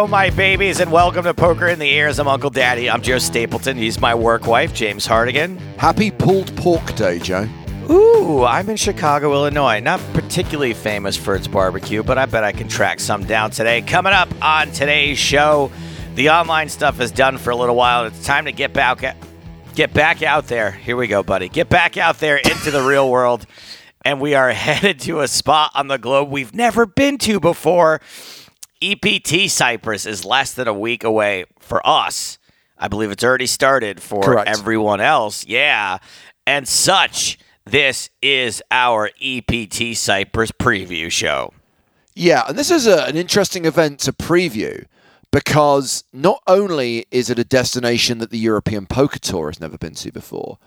Hello, my babies, and welcome to Poker in the Ears. I'm Uncle Daddy. I'm Joe Stapleton. He's my work wife, James Hardigan. Happy pulled pork day, Joe. Ooh, I'm in Chicago, Illinois. Not particularly famous for its barbecue, but I bet I can track some down today. Coming up on today's show, the online stuff is done for a little while. It's time to get back get back out there. Here we go, buddy. Get back out there into the real world. And we are headed to a spot on the globe we've never been to before. EPT Cyprus is less than a week away for us. I believe it's already started for Correct. everyone else. Yeah. And such, this is our EPT Cyprus preview show. Yeah, and this is a, an interesting event to preview because not only is it a destination that the European Poker Tour has never been to before,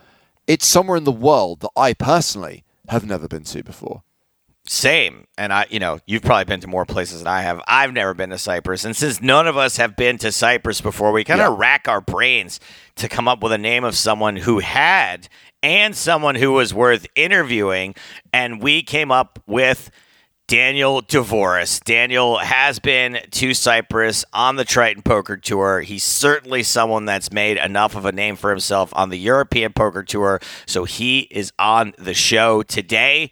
it's somewhere in the world that I personally have never been to before. Same. And I, you know, you've probably been to more places than I have. I've never been to Cyprus. And since none of us have been to Cyprus before, we kind of Yeah. rack our brains to come up with a name of someone who had and someone who was worth interviewing. And we came up with Daniel Dvoress. Daniel has been to Cyprus on the Triton Poker Tour. He's certainly someone that's made enough of a name for himself on the European Poker Tour. So he is on the show today.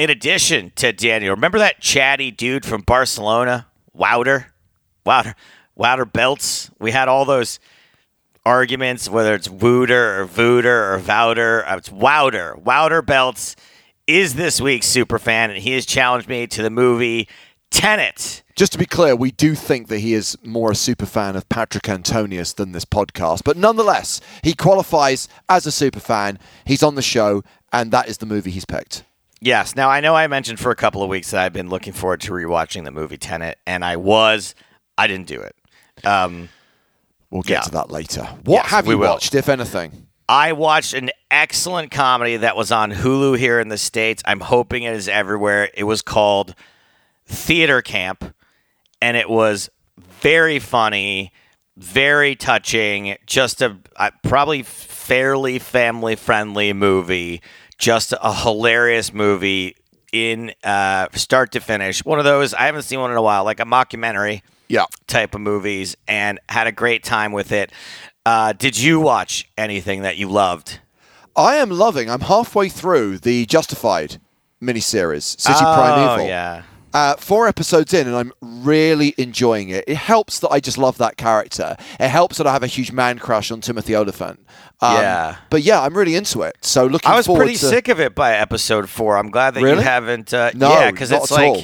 In addition to Daniel, remember that chatty dude from Barcelona, Wouter, Wouter, Wouter Beltz? We had all those arguments, whether it's Wooter or Vooter or Vouter. Uh, It's Wouter. Wouter Beltz is this week's super fan, and he has challenged me to the movie Tenet. Just to be clear, we do think that he is more a super fan of Patrick Antonius than this podcast, but nonetheless, he qualifies as a super fan. He's on the show, and that is the movie he's picked. Yes. Now I know I mentioned for a couple of weeks that I've been looking forward to rewatching the movie Tenet, and I was. I didn't do it. Um, We'll get Yeah. to that later. What Yes, have you watched, if anything? I watched an excellent comedy that was on Hulu here in the States. I'm hoping it is everywhere. It was called Theater Camp, and it was very funny, very touching, just a uh, probably fairly family friendly movie, just a hilarious movie in uh, start to finish. One of those, I haven't seen one in a while, like a mockumentary Yeah. type of movies and had a great time with it. Uh, did you watch anything that you loved? I am loving. I'm halfway through the Justified miniseries, City Oh, Evil. yeah. Uh, four episodes in, and I'm really enjoying it. It helps that I just love that character. It helps that I have a huge man crush on Timothy Olyphant. Um, Yeah. But yeah, I'm really into it. So looking forward to it. I was pretty to- sick of it by episode four. I'm glad that you haven't. Uh, No, yeah, because it's like. all.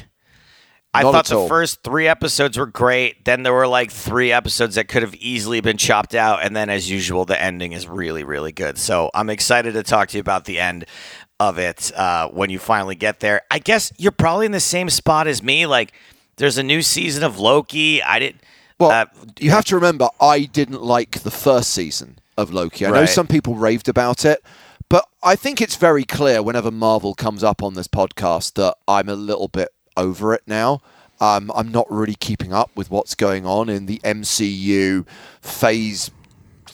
I Not thought the all. first three episodes were great. Then there were like three episodes that could have easily been chopped out. And then, as usual, the ending is really, really good. So I'm excited to talk to you about the end of it uh, when you finally get there. I guess you're probably in the same spot as me. Like, there's a new season of Loki. I didn't. Well, uh, you have to remember, I didn't like the first season of Loki. I know some people raved about it, but I think it's very clear whenever Marvel comes up on this podcast that I'm a little bit over it now. Um, I'm not really keeping up with what's going on in the MCU phase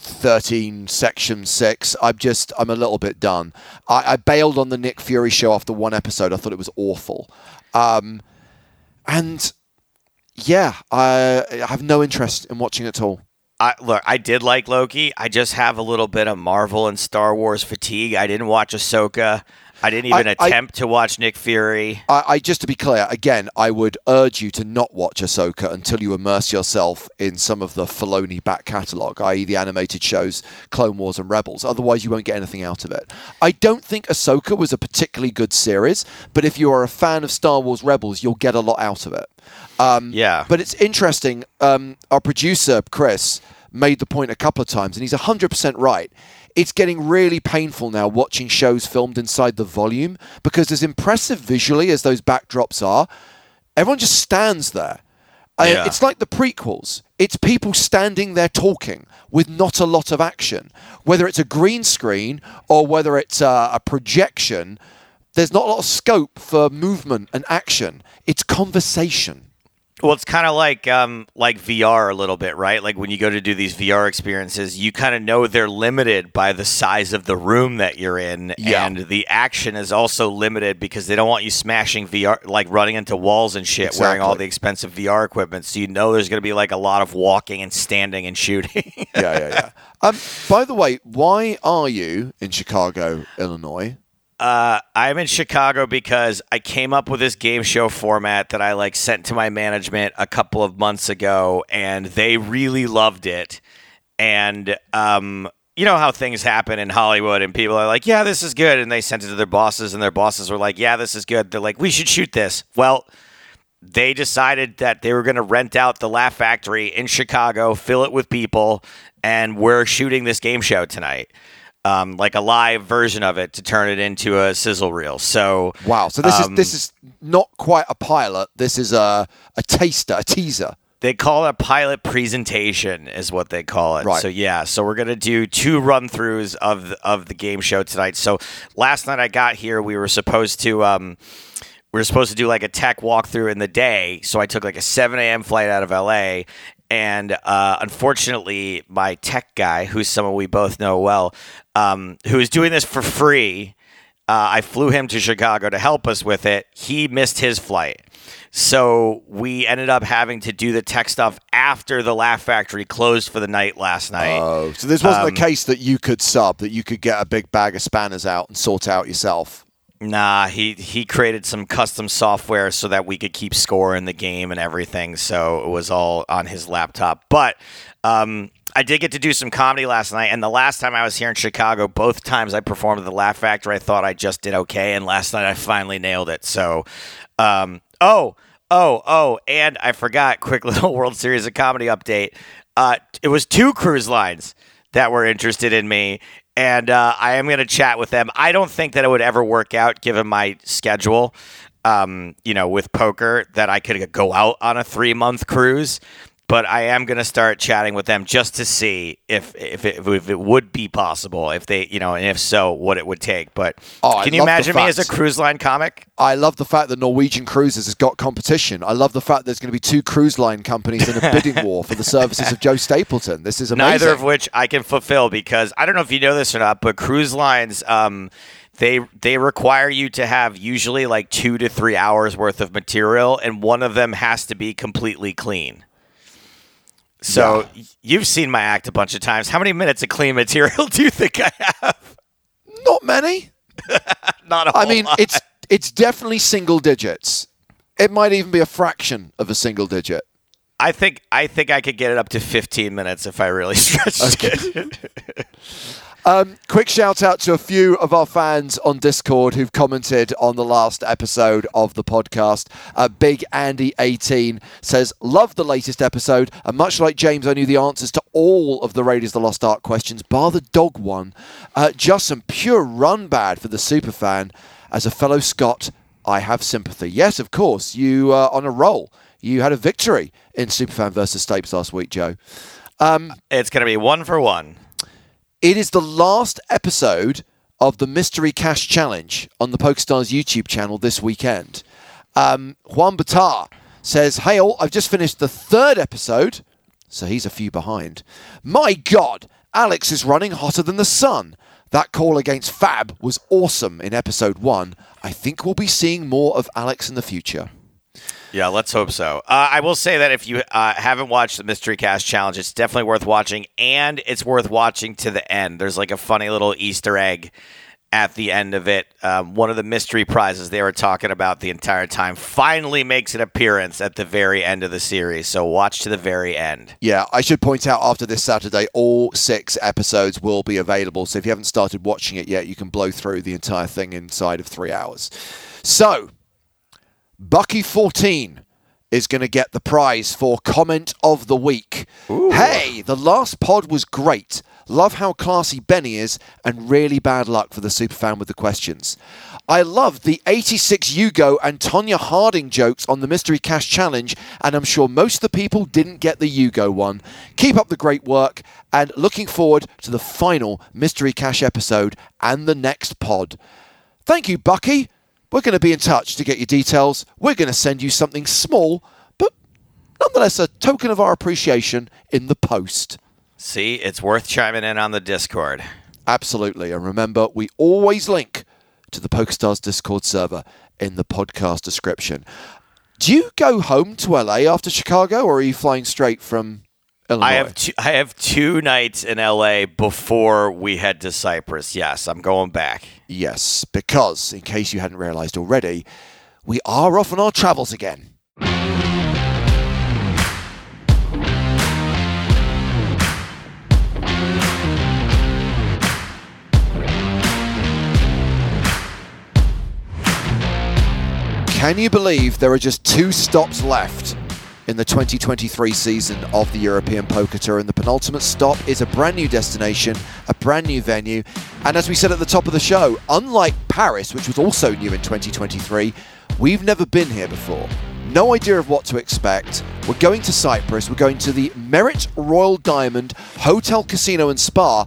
13 section 6 i'm just i'm a little bit done I, I bailed on the nick fury show after one episode i thought it was awful um, and yeah I, I have no interest in watching it at all I, look, I did like Loki. I just have a little bit of Marvel and Star Wars fatigue. I didn't watch Ahsoka. I didn't even I- I- attempt to watch Nick Fury. I, I just to be clear again i would urge you to not watch ahsoka until you immerse yourself in some of the Filoni back catalogue i.e the animated shows clone wars and rebels otherwise you won't get anything out of it i don't think ahsoka was a particularly good series but if you are a fan of star wars rebels you'll get a lot out of it um, Yeah. but it's interesting um, our producer chris made the point a couple of times and he's 100% right. It's getting really painful now watching shows filmed inside the volume because as impressive visually as those backdrops are everyone just stands there. Uh, Yeah. it's like the prequels. It's people standing there talking with not a lot of action. Whether it's a green screen or whether it's uh, a projection there's not a lot of scope for movement and action. It's conversation Well, it's kind of like um, like VR a little bit, right? Like when you go to do these VR experiences, you kind of know they're limited by the size of the room that you're in, Yeah. and the action is also limited because they don't want you smashing VR, like running into walls and shit, wearing all the expensive VR equipment. So you know there's going to be like a lot of walking and standing and shooting. yeah, yeah, yeah. Um, by the way, why are you in Chicago, Illinois? Uh, I'm in Chicago because I came up with this game show format that I like sent to my management a couple of months ago, and they really loved it. And um, you know how things happen in Hollywood, and people are like, "Yeah, this is good," and they sent it to their bosses, and their bosses were like, "Yeah, this is good." They're like, "We should shoot this." Well, they decided that they were going to rent out the Laugh Factory in Chicago, fill it with people, and we're shooting this game show tonight. Um, like a live version of it to turn it into a sizzle reel. So Wow. So this um, is this is not quite a pilot. This is a a taster, a teaser. They call it a pilot presentation, is what they call it. Right. So yeah, so we're gonna do two run throughs of the, of the game show tonight. So last night I got here, we were supposed to um, we were supposed to do like a tech walkthrough in the day. So I took like a seven a.m. flight out of L.A. And uh, unfortunately, my tech guy, who's someone we both know well, um, who is doing this for free, uh, I flew him to Chicago to help us with it. He missed his flight. So we ended up having to do the tech stuff after the Laugh Factory closed for the night last night. Oh, so this wasn't Um, the case that you could sub, that you could get a big bag of spanners out and sort out yourself. Nah, he he created some custom software so that we could keep score in the game and everything. So it was all on his laptop. But um, I did get to do some comedy last night, and the last time I was here in Chicago, both times I performed at the Laugh Factory, I thought I just did okay, and last night I finally nailed it. So, um, oh, oh, oh, and I forgot. Quick little World Series of Comedy update. Uh, it was two cruise lines that were interested in me, and uh, I am going to chat with them. I don't think that it would ever work out given my schedule, um, you know, with poker, that I could go out on a three month cruise. But I am going to start chatting with them just to see if if it, if it would be possible, if they, you know, and if so, what it would take. But Oh, I can you imagine me as a cruise line comic? I love the fact that Norwegian Cruises has got competition. I love the fact there's going to be two cruise line companies in a bidding war for the services of Joe Stapleton. This is amazing. Neither of which I can fulfill because I don't know if you know this or not, but cruise lines, um, they they require you to have usually like two to three hours worth of material, and one of them has to be completely clean. So Yeah. you've seen my act a bunch of times. How many minutes of clean material do you think I have? Not many. Not a I mean, lot. it's it's definitely single digits. It might even be a fraction of a single digit. I think I think I could get it up to 15 minutes if I really stretched it. Um, quick shout out to a few of our fans on Discord who've commented on the last episode of the podcast. Uh, Big Andy18 says, Love the latest episode, and much like James, I knew the answers to all of the Raiders the Lost Ark questions, bar the dog one. Uh, just some pure run bad for the superfan. As a fellow Scot, I have sympathy. Yes, of course, you are on a roll. You had a victory in Superfan versus Stapes last week, Joe. it's going to be one for one. It is the last episode of the Mystery Cash Challenge on the PokerStars YouTube channel this weekend. Um, Juan Batar says, Hey all, I've just finished the third episode, so he's a few behind. My God, Alex is running hotter than the sun. That call against Fab was awesome in episode one. I think we'll be seeing more of Alex in the future. Yeah, let's hope so. Uh, I will say that if you uh, haven't watched the Mystery Cash Challenge, it's definitely worth watching, and it's worth watching to the end. There's like a funny little Easter egg at the end of it. Um, one of the mystery prizes they were talking about the entire time finally makes an appearance at the very end of the series. So watch to the very end. Yeah, I should point out after this Saturday, all six episodes will be available. So if you haven't started watching it yet, you can blow through the entire thing inside of three hours. So, Bucky14 is going to get the prize for comment of the week. Hey, the last pod was great. Love how classy Benny is, and really bad luck for the superfan with the questions. I loved the 86 Hugo and Tonya Harding jokes on the Mystery Cash Challenge, and I'm sure most of the people didn't get the Hugo one. Keep up the great work, and looking forward to the final Mystery Cash episode and the next pod. Thank you, Bucky. We're going to be in touch to get your details. We're going to send you something small, but nonetheless a token of our appreciation in the post. See, it's worth chiming in on the Discord. Absolutely. And remember, we always link to the PokerStars Discord server in the podcast description. Do you go home to LA after Chicago, or are you flying straight from Illinois? I have two, I have two nights in LA before we head to Cyprus. Yes, I'm going back. Yes, because in case you hadn't realized already, we are off on our travels again. Can you believe there are just two stops left in the 2023 season of the European Poker Tour? And the penultimate stop is a brand new destination, a brand new venue. And as we said at the top of the show, unlike Paris, which was also new in 2023, we've never been here before. No idea of what to expect. We're going to Cyprus. We're going to the Merit Royal Diamond Hotel, Casino, and Spa,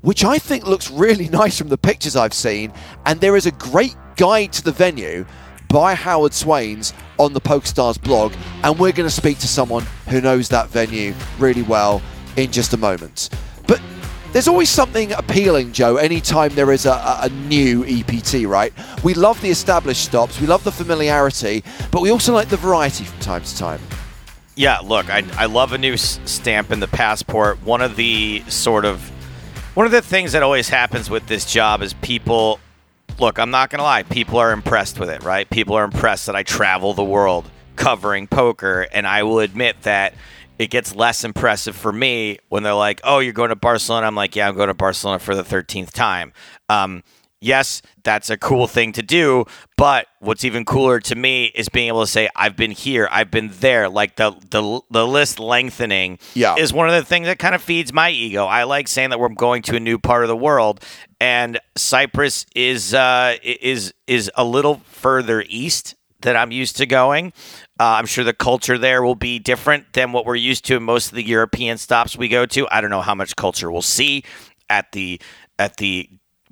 which I think looks really nice from the pictures I've seen. And there is a great guide to the venue by Howard Swains on the PokerStars blog, and we're going to speak to someone who knows that venue really well in just a moment. But there's always something appealing, Joe, anytime there is a, a, new EPT, right? We love the established stops, we love the familiarity, but we also like the variety from time to time. Yeah, look, I, I love a new stamp in the passport. One of the sort of one of the things that always happens with this job is people look, I'm not going to lie. People are impressed with it, right? People are impressed that I travel the world covering poker. And I will admit that it gets less impressive for me when they're like, oh, you're going to Barcelona. I'm like, yeah, I'm going to Barcelona for the 13th time. Um, yes, that's a cool thing to do. But what's even cooler to me is being able to say, I've been here, I've been there. Like the the, the list lengthening yeah. is one of the things that kind of feeds my ego. I like saying that we're going to a new part of the world. And Cyprus is uh, is is a little further east than I'm used to going. Uh, I'm sure the culture there will be different than what we're used to in most of the European stops we go to. I don't know how much culture we'll see at the at the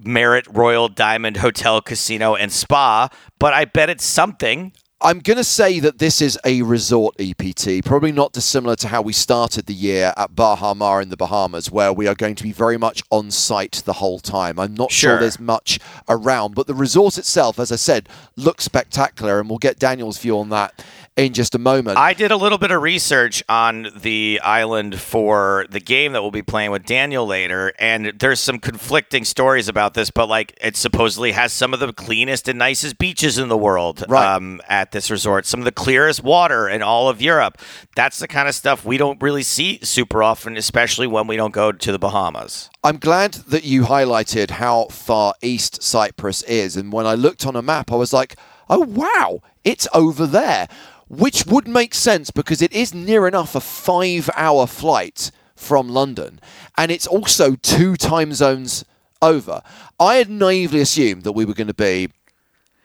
Merit Royal Diamond Hotel, Casino, and Spa, but I bet it's something. I'm going to say that this is a resort EPT, probably not dissimilar to how we started the year at Baha Mar in the Bahamas, where we are going to be very much on site the whole time. I'm not sure, Sure. there's much around, but the resort itself, as I said, looks spectacular, and we'll get Daniel's view on that in just a moment. I did a little bit of research on the island for the game that we'll be playing with Daniel later, and there's some conflicting stories about this, but like it supposedly has some of the cleanest and nicest beaches in the world Right. um, at this resort, some of the clearest water in all of Europe. That's the kind of stuff we don't really see super often, especially when we don't go to the Bahamas. I'm glad that you highlighted how far east Cyprus is. And when I looked on a map, I was like, oh, wow, it's over there. Which would make sense because it is near enough a five hour flight from London. And it's also two time zones over. I had naively assumed that we were going to be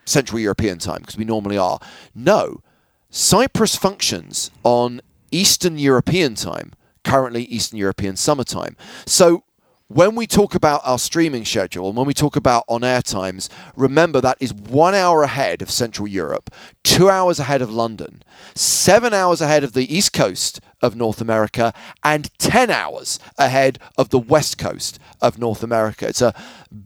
Central European time because we normally are. No, Cyprus functions on Eastern European time, currently Eastern European summertime. So when we talk about our streaming schedule and when we talk about on air times, remember that is one hour ahead of Central Europe, two hours ahead of London, seven hours ahead of the East Coast of North America, and 10 hours ahead of the West Coast of North America. It's a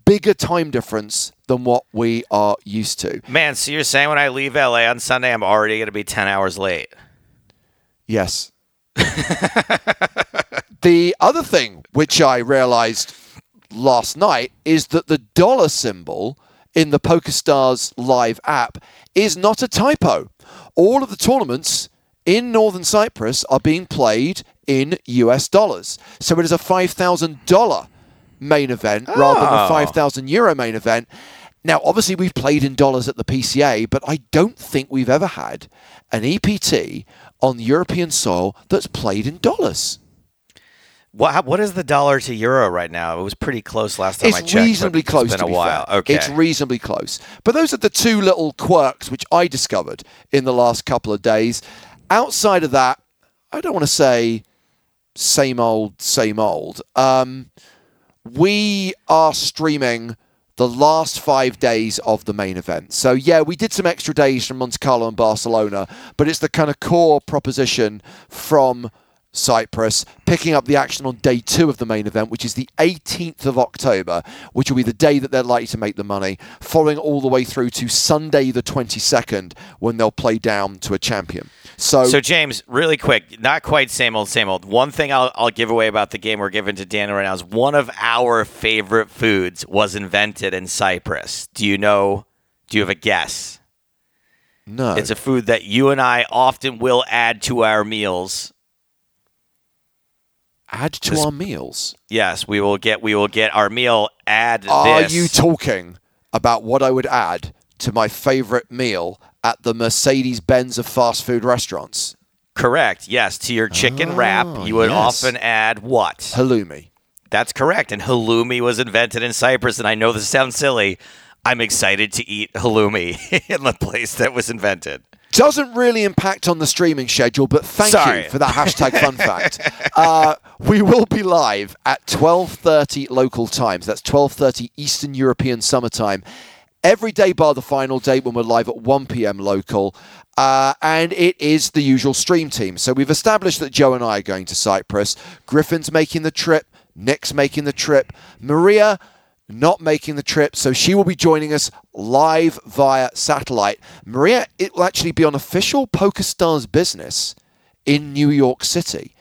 bigger time difference than what we are used to. Man, so you're saying when I leave LA on Sunday, I'm already going to be 10 hours late? Yes. the other thing which I realized last night is that the dollar symbol in the PokerStars live app is not a typo. All of the tournaments in Northern Cyprus are being played in US dollars. So it is a $5,000 main event rather than a ah. Oh. 5,000 euro main event. Now, obviously, we've played in dollars at the PCA, but I don't think we've ever had an EPT on European soil that's played in dollars. What, what is the dollar to euro right now? It was pretty close last time I checked. It's reasonably close. It's been to a be while. fair. Okay. It's reasonably close. But those are the two little quirks which I discovered in the last couple of days. Outside of that, I don't want to say same old, same old. Um, we are streaming the last five days of the main event. So, yeah, we did some extra days from Monte Carlo and Barcelona, but it's the kind of core proposition from Cyprus, picking up the action on day two of the main event, which is the 18th of October, which will be the day that they're likely to make the money, following all the way through to Sunday the 22nd, when they'll play down to a champion. So, so James, really quick, not quite same old, same old. One thing I'll, I'll give away about the game we're giving to Daniel right now is one of our favorite foods was invented in Cyprus. Do you know? Do you have a guess? No. It's a food that you and I often will add to our meals add to this, our meals. Yes, we will get we will get our meal add Are this. you talking about what I would add to my favorite meal at the Mercedes Benz of fast food restaurants? Correct. Yes, to your chicken oh, wrap, you would yes. often add what? Halloumi. That's correct. And halloumi was invented in Cyprus and I know this sounds silly. I'm excited to eat halloumi in the place that was invented doesn't really impact on the streaming schedule, but thank Sorry. you for that hashtag fun fact. Uh, we will be live at 12.30 local times. That's 12.30 Eastern European summertime. Every day bar the final date when we're live at 1 p.m. local. Uh, and it is the usual stream team. So we've established that Joe and I are going to Cyprus. Griffin's making the trip. Nick's making the trip. Maria not making the trip, so she will be joining us live via satellite. Maria, it will actually be on official PokerStars business in New York City.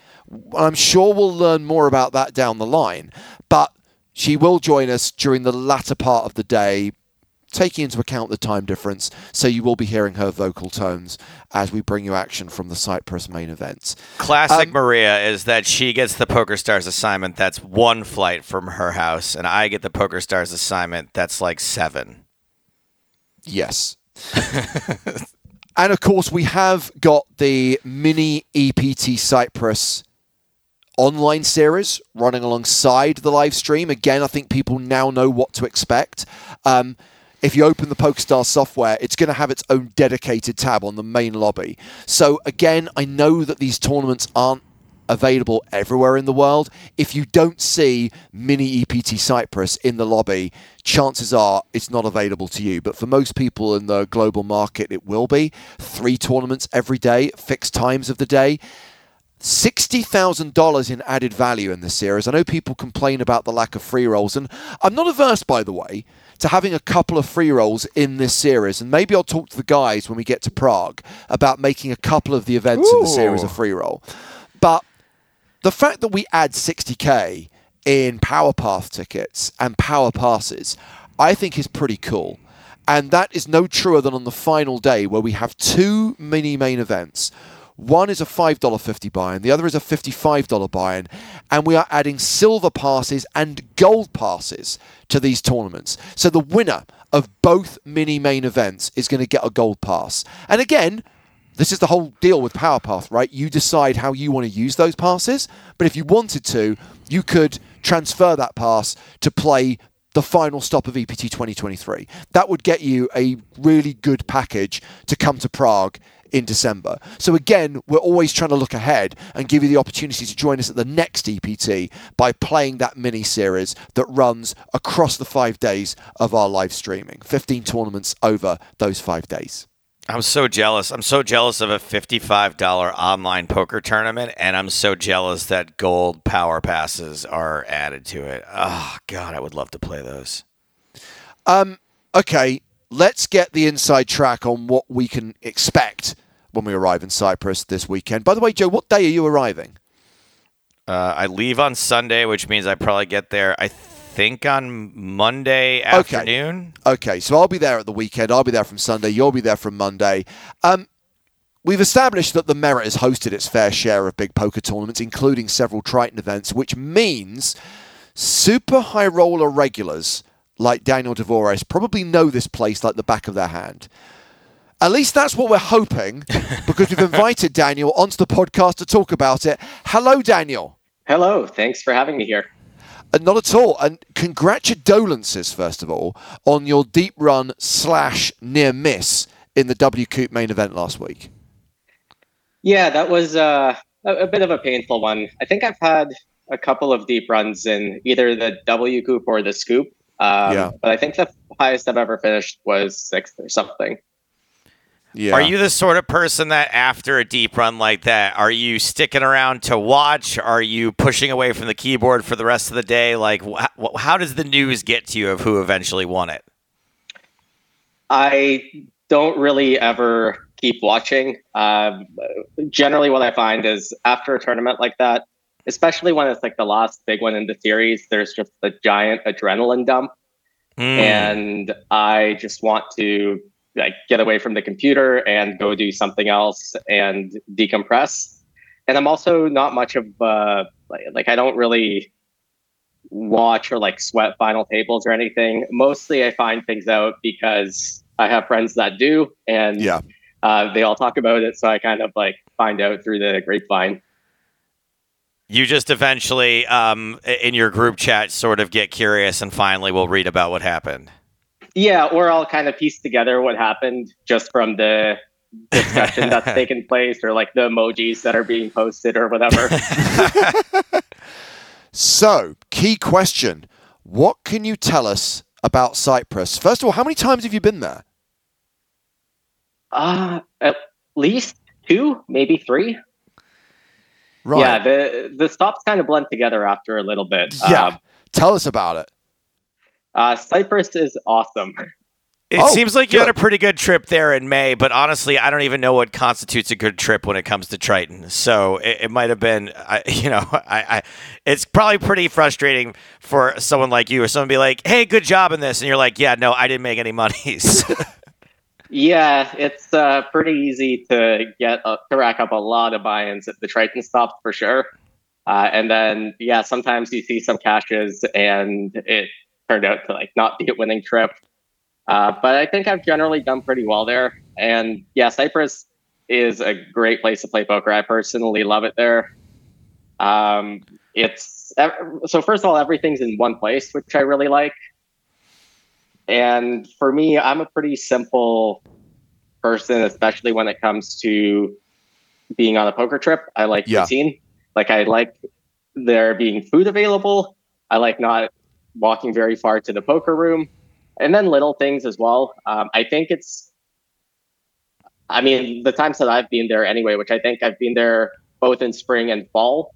I'm sure we'll learn more about that down the line, but she will join us during the latter part of the day, taking into account the time difference, so you will be hearing her vocal tones as we bring you action from the Cyprus main event. Classic um, Maria is that she gets the Poker Stars assignment that's one flight from her house, and I get the Poker Stars assignment that's like seven. Yes. and of course, we have got the mini EPT Cyprus online series running alongside the live stream. Again, I think people now know what to expect. Um, if you open the PokerStars software, it's going to have its own dedicated tab on the main lobby. So again, I know that these tournaments aren't available everywhere in the world. If you don't see Mini EPT Cyprus in the lobby, chances are it's not available to you. But for most people in the global market, it will be. Three tournaments every day, fixed times of the day. $60,000 in added value in this series. I know people complain about the lack of free rolls, and I'm not averse, by the way, to having a couple of free rolls in this series. And maybe I'll talk to the guys when we get to Prague about making a couple of the events Ooh. in the series a free roll. But the fact that we add 60k in Power Path tickets and Power Passes, I think is pretty cool. And that is no truer than on the final day where we have two mini main events one is a $5.50 buy in, the other is a $55 buy in, and we are adding silver passes and gold passes to these tournaments. So the winner of both mini main events is going to get a gold pass. And again, this is the whole deal with Power Path, right? You decide how you want to use those passes, but if you wanted to, you could transfer that pass to play the final stop of EPT 2023. That would get you a really good package to come to Prague in December. So again, we're always trying to look ahead and give you the opportunity to join us at the next EPT by playing that mini series that runs across the five days of our live streaming. 15 tournaments over those five days. I'm so jealous. I'm so jealous of a $55 online poker tournament, and I'm so jealous that gold power passes are added to it. Oh, God, I would love to play those. Um, okay, let's get the inside track on what we can expect when we arrive in Cyprus this weekend. By the way, Joe, what day are you arriving? Uh, I leave on Sunday, which means I probably get there. I think on Monday afternoon. Okay. okay, so I'll be there at the weekend. I'll be there from Sunday. You'll be there from Monday. Um, We've established that the Merit has hosted its fair share of big poker tournaments, including several Triton events, which means super high roller regulars like Daniel Dvoress probably know this place like the back of their hand. At least that's what we're hoping, because we've invited Daniel onto the podcast to talk about it. Hello, Daniel. Hello. Thanks for having me here. Uh, not at all. And congratulations, first of all, on your deep run slash near miss in the WCOOP main event last week. Yeah, that was uh, a, a bit of a painful one. I think I've had a couple of deep runs in either the WCOOP or the SCOOP Um, Yeah. But I think the highest I've ever finished was sixth or something. Yeah. Are you the sort of person that after a deep run like that, are you sticking around to watch? Are you pushing away from the keyboard for the rest of the day? Like, wh- wh- how does the news get to you of who eventually won it? I don't really ever keep watching. Um, generally, what I find is after a tournament like that, especially when it's like the last big one in the series, there's just a giant adrenaline dump, Hmm. and I just want to like get away from the computer and go do something else and decompress. And I'm also not much of uh, like, like I don't really watch or like sweat final tables or anything. Mostly, I find things out because I have friends that do, and Yeah. uh, they all talk about it. So I kind of like find out through the grapevine. You just eventually, um, in your group chat, sort of get curious and finally we'll read about what happened. Yeah, or I'll kind of piece together what happened just from the discussion that's taken place, or like the emojis that are being posted, or whatever. So, key question. What can you tell us about Cyprus? First of all, how many times have you been there? Uh, at least two, maybe three. Right. Yeah, the the stops kind of blend together after a little bit. Yeah. Uh, Tell us about it. uh, Cyprus is awesome. It Oh, seems like you had a pretty good trip there in May, but honestly, I don't even know what constitutes a good trip when it comes to Triton. So it, it might have been, I, you know, I, I, it's probably pretty frustrating for someone like you, or someone be like, "Hey, good job in this," and you're like, "Yeah, no, I didn't make any monies." Yeah, it's uh, pretty easy to get uh, to rack up a lot of buy-ins at the Triton stops for sure. Uh, and then yeah, sometimes you see some cashes, and it turned out to like not be a winning trip. Uh, but I think I've generally done pretty well there. And yeah, Cyprus is a great place to play poker. I personally love it there. Um, it's so first of all, everything's in one place, which I really like. And for me, I'm a pretty simple person, especially when it comes to being on a poker trip. I like Yeah. routine. Like I like there being food available. I like not walking very far to the poker room. And then little things as well. Um, I think it's I mean, the times that I've been there anyway, which I think I've been there both in spring and fall,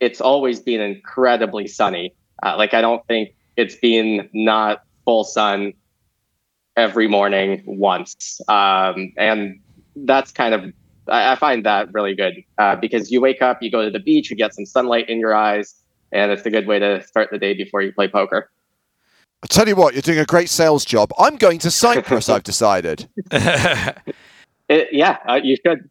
it's always been incredibly sunny. Uh, like I don't think it's been not full sun every morning once, um, and that's kind of I, I find that really good uh, because you wake up, you go to the beach, you get some sunlight in your eyes, and it's a good way to start the day before you play poker. I tell you what, you're doing a great sales job. I'm going to Cyprus, I've decided. It, yeah, uh, you should.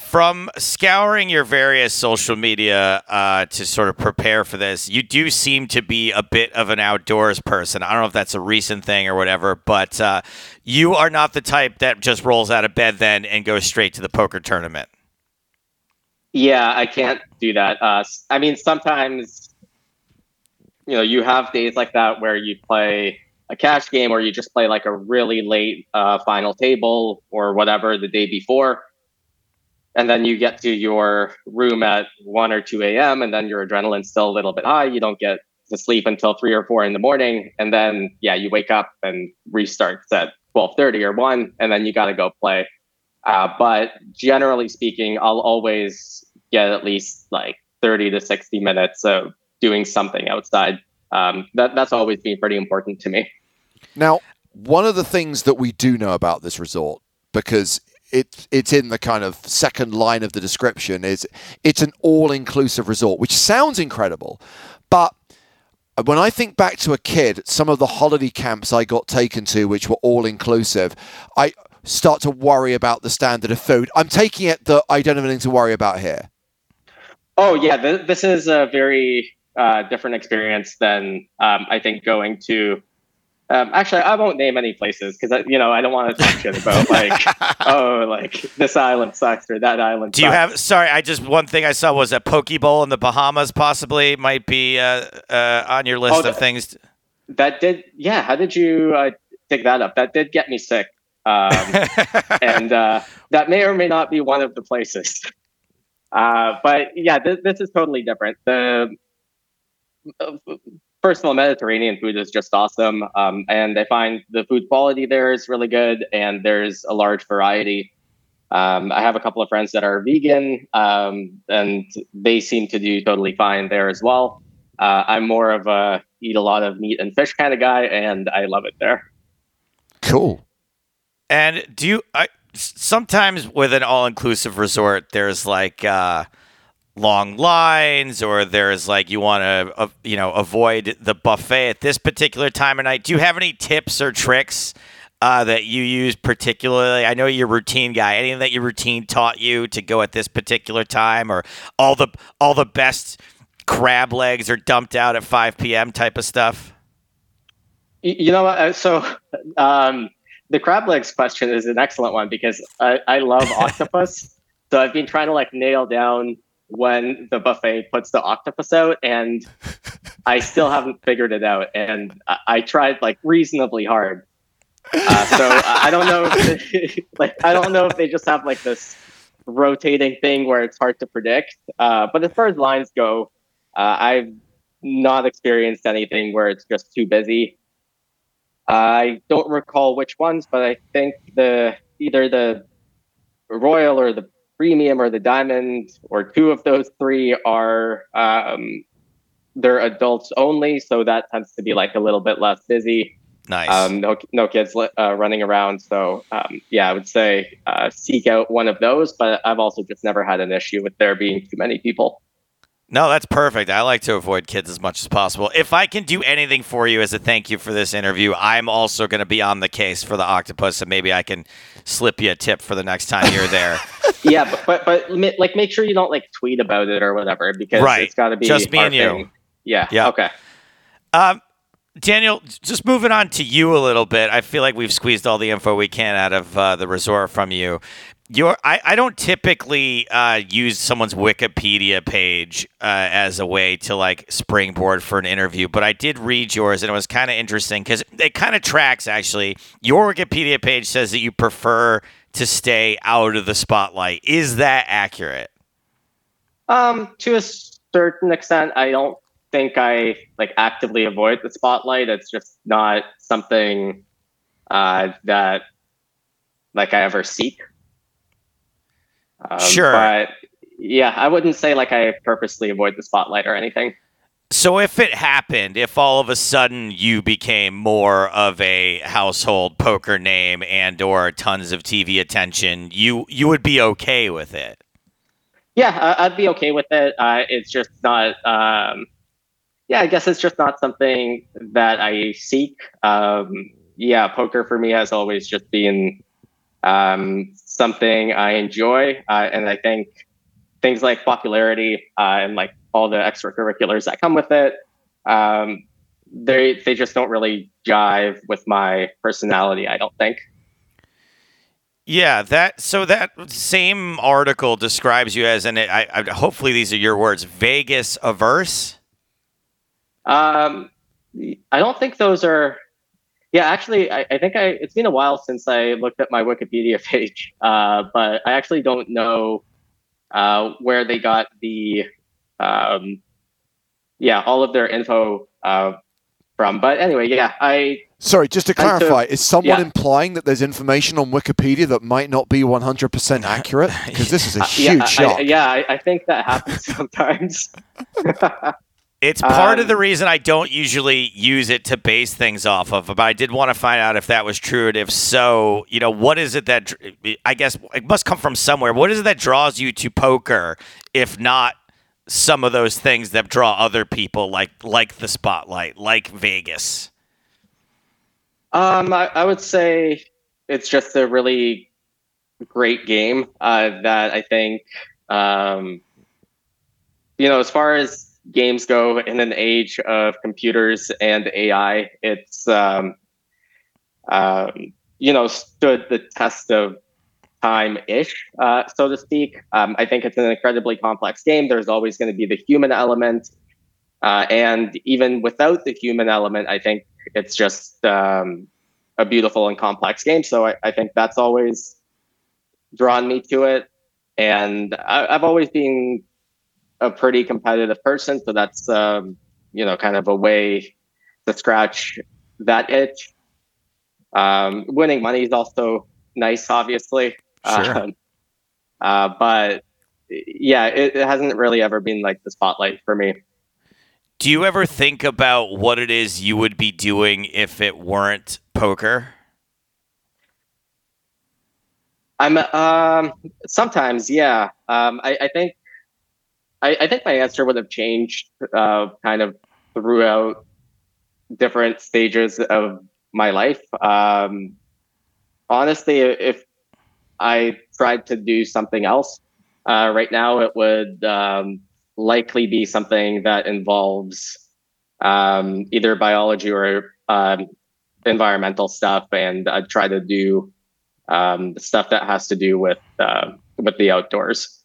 From scouring your various social media uh, to sort of prepare for this, you do seem to be a bit of an outdoors person. I don't know if that's a recent thing or whatever, but uh, you are not the type that just rolls out of bed then and goes straight to the poker tournament. Yeah, I can't do that. Uh, I mean, sometimes, you know, you have days like that where you play a cash game or you just play like a really late uh, final table or whatever the day before. And then you get to your room at 1 or 2 a.m. and then your adrenaline's still a little bit high. You don't get to sleep until 3 or 4 in the morning. And then, yeah, you wake up and restarts at 12.30 or 1, and then you got to go play. Uh, but generally speaking, I'll always get at least like 30 to 60 minutes of doing something outside. Um, that, that's always been pretty important to me. Now, one of the things that we do know about this resort, because it, it's in the kind of second line of the description, is it's an all inclusive resort, which sounds incredible. But when I think back to a kid, some of the holiday camps I got taken to, which were all inclusive, I start to worry about the standard of food. I'm taking it that I don't have anything to worry about here. Oh, yeah, th- this is a very uh, different experience than um, I think going to. Um, actually, I won't name any places because you know I don't want to talk shit about like oh like this island sucks or that island. Do you have? Sorry, I just one thing I saw was a poke bowl in the Bahamas. Possibly might be uh, uh, on your list Oh, of that- things. that? Did yeah? How did you uh, dig that up? That did get me sick. Um, and uh, that may or may not be one of the places. Uh, but yeah, th- this is totally different. The first of all, Mediterranean food is just awesome, um, and I find the food quality there is really good, and there's a large variety. Um, I have a couple of friends that are vegan, um, and they seem to do totally fine there as well. Uh, I'm more of a eat a lot of meat and fish kind of guy, and I love it there. Cool. And do you? I, sometimes with an all-inclusive resort, there's like uh, long lines, or there's like you want to, uh, you know, avoid the buffet at this particular time of night. Do you have any tips or tricks? uh, that you use particularly? I know you're a routine guy. Anything that your routine taught you to go at this particular time, or all the all the best crab legs are dumped out at 5 p.m. type of stuff? You know, uh, so um, the crab legs question is an excellent one because I, I love octopus. so I've been trying to like nail down when the buffet puts the octopus out, and I still haven't figured it out. And I, I tried like reasonably hard. Uh, so I don't know. If they, like I don't know if they just have like this rotating thing where it's hard to predict. Uh, but as far as lines go, uh, I've not experienced anything where it's just too busy. I don't recall which ones, but I think the either the royal or the premium or the diamond or two of those three are um, they're adults only, so that tends to be like a little bit less busy. Nice. Um, no, no kids uh, running around. So um, yeah, I would say uh, seek out one of those. But I've also just never had an issue with there being too many people. No, that's perfect. I like to avoid kids as much as possible. If I can do anything for you as a thank you for this interview, I'm also going to be on the case for the octopus, and maybe I can slip you a tip for the next time you're there. yeah, but, but but like make sure you don't like tweet about it or whatever because right. it's got to be just me and thing. you. Yeah. Yeah. Okay. Um, Daniel, just moving on to you a little bit. I feel like we've squeezed all the info we can out of uh, the resort from you. Your, I, I don't typically uh, use someone's Wikipedia page uh, as a way to like springboard for an interview, but I did read yours and it was kind of interesting because it kind of tracks actually. Your Wikipedia page says that you prefer to stay out of the spotlight. Is that accurate? Um, to a certain extent, I don't think I like actively avoid the spotlight. It's just not something uh, that like I ever seek. Um, sure. But yeah, I wouldn't say like I purposely avoid the spotlight or anything. So if it happened, if all of a sudden you became more of a household poker name and or tons of TV attention, you you would be okay with it. Yeah, I'd be okay with it. Uh, it's just not. Um, yeah, I guess it's just not something that I seek. Um, yeah, poker for me has always just been um, something I enjoy, uh, and I think things like popularity uh, and like all the extracurriculars that come with it, um, they they just don't really jive with my personality. I don't think. Yeah, that so that same article describes you as, and I, I hopefully these are your words, Vegas averse. Um, I don't think those are. Yeah, actually, I, I, think I. It's been a while since I looked at my Wikipedia page, uh, but I actually don't know uh, where they got the, um, yeah, all of their info uh, from. But anyway, yeah, I. Sorry, just to clarify, is someone yeah. implying that there's information on Wikipedia that might not be 100% accurate? Because this is a huge yeah, shock. I, yeah, I, I think that happens sometimes. It's part um, of the um, reason I don't usually use it to base things off of, but I did want to find out if that was true, and if so, you know, what is it that I guess it must come from somewhere. What is it that draws you to poker, if not some of those things that draw other people, like like the spotlight, like Vegas? Um, I, I would say it's just a really great game uh, that I think, um, you know, as far as games go in an age of computers and AI, it's um, um, you know stood the test of time ish, uh, so to speak. Um, I think it's an incredibly complex game. There's always going to be the human element, uh, and even without the human element, I think it's just um, a beautiful and complex game. So I, I, think that's always drawn me to it. And I, I've always been a pretty competitive person, so that's um, you know, kind of a way to scratch that itch. Um, winning money is also nice, obviously. Sure. Um, uh, but yeah, it, it hasn't really ever been like the spotlight for me. Do you ever think about what it is you would be doing if it weren't poker? I'm um, sometimes, yeah. Um, I, I think I, I think my answer would have changed uh, kind of throughout different stages of my life. Um, honestly, if I tried to do something else uh, right now, it would um, likely be something that involves um, either biology or um, environmental stuff, and I'd try to do um, stuff that has to do with uh, with the outdoors.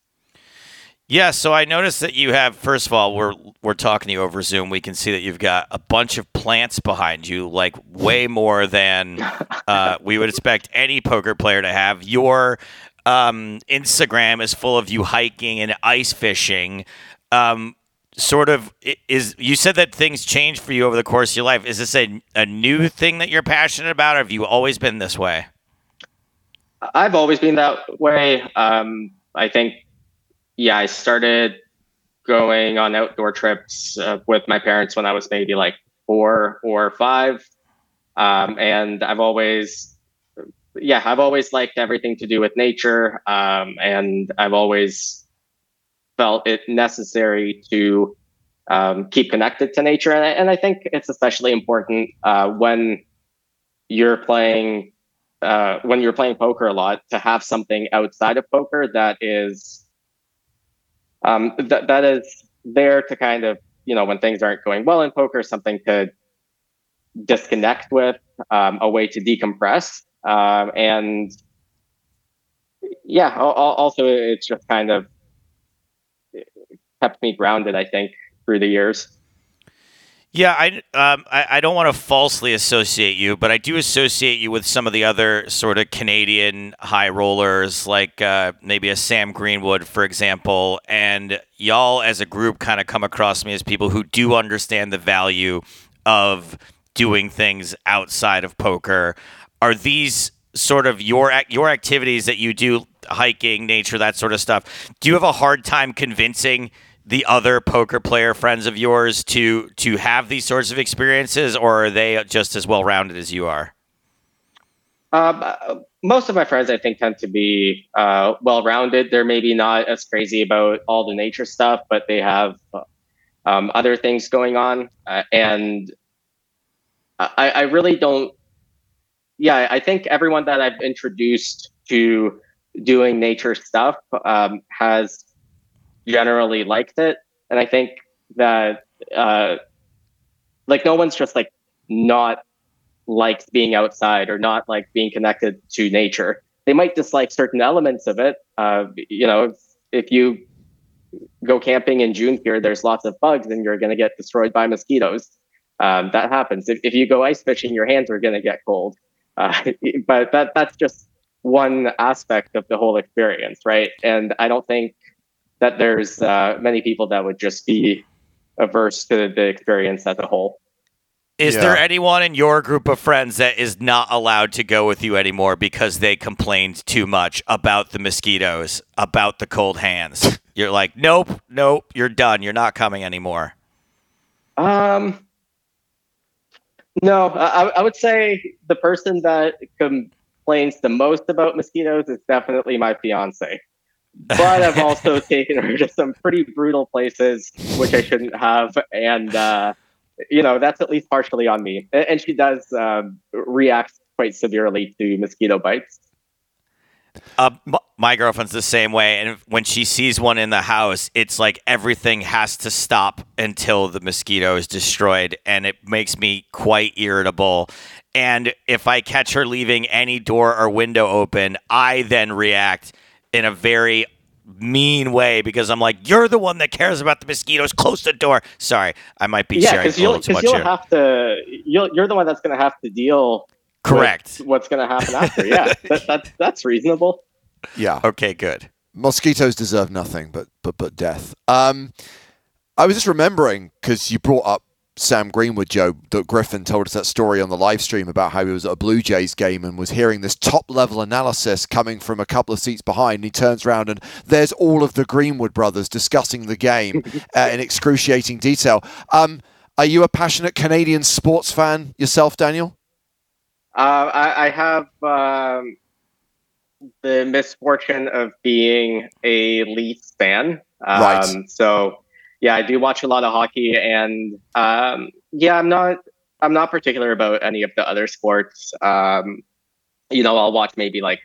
Yeah, so I noticed that you have. First of all, we're we're talking to you over Zoom. We can see that you've got a bunch of plants behind you, like way more than uh, we would expect any poker player to have. Your um, Instagram is full of you hiking and ice fishing. Um, sort of is you said that things changed for you over the course of your life. Is this a, a new thing that you're passionate about, or have you always been this way? I've always been that way. Um, I think yeah, I started going on outdoor trips uh, with my parents when I was maybe like four or five. Um, and I've always, yeah, I've always liked everything to do with nature. Um, and I've always felt it necessary to um, keep connected to nature. And I, and I think it's especially important uh, when you're playing. Uh, when you're playing poker a lot, to have something outside of poker that is um, that that is there to kind of you know when things aren't going well in poker, something to disconnect with, um, a way to decompress, um, and yeah, also it's just kind of kept me grounded. I think through the years. Yeah, I, um, I, I don't want to falsely associate you, but I do associate you with some of the other sort of Canadian high rollers, like uh, maybe a Sam Greenwood, for example. And y'all, as a group, kind of come across me as people who do understand the value of doing things outside of poker. Are these sort of your your activities that you do, hiking, nature, that sort of stuff? Do you have a hard time convincing? The other poker player friends of yours to to have these sorts of experiences, or are they just as well rounded as you are? Um, uh, most of my friends, I think, tend to be uh, well rounded. They're maybe not as crazy about all the nature stuff, but they have um, other things going on. Uh, and I, I really don't. Yeah, I think everyone that I've introduced to doing nature stuff um, has generally liked it, and I think that uh, like no one's just like not likes being outside or not like being connected to nature. They might dislike certain elements of it. Uh, you know, if, if you go camping in June here, there's lots of bugs and you're going to get destroyed by mosquitoes. Um, that happens. If, if you go ice fishing, your hands are going to get cold. Uh, but that that's just one aspect of the whole experience, right? And I don't think that there's uh, many people that would just be averse to the experience as a whole. Is yeah. there anyone in your group of friends that is not allowed to go with you anymore because they complained too much about the mosquitoes, about the cold hands? You're like, nope, nope, you're done. You're not coming anymore. Um, no, I, I would say the person that complains the most about mosquitoes is definitely my fiance but I've also taken her to some pretty brutal places, which I shouldn't have, and uh, you know that's at least partially on me. And she does um, react quite severely to mosquito bites. Uh, my girlfriend's the same way, and when she sees one in the house, it's like everything has to stop until the mosquito is destroyed, and it makes me quite irritable. And if I catch her leaving any door or window open, I then react in a very mean way because I'm like, you're the one that cares about the mosquitoes. Close the door. Sorry, I might be yeah, sharing a little too much you'll here. have to. You'll, you're the one that's going to have to deal. Correct. what's going to happen after? Yeah, that, that's that's reasonable. Yeah. Okay. Good. Mosquitoes deserve nothing but but but death. Um, I was just remembering because you brought up Sam Greenwood, Joe, that Griffin told us that story on the live stream about how he was at a Blue Jays game and was hearing this top level analysis coming from a couple of seats behind. And he turns around and there's all of the Greenwood brothers discussing the game uh, in excruciating detail. Um, are you a passionate Canadian sports fan yourself, Daniel? Uh, I, I, have um, the misfortune of being a Leafs fan. Um, right. So yeah, I do watch a lot of hockey, and um, yeah, I'm not I'm not particular about any of the other sports. Um, you know, I'll watch maybe like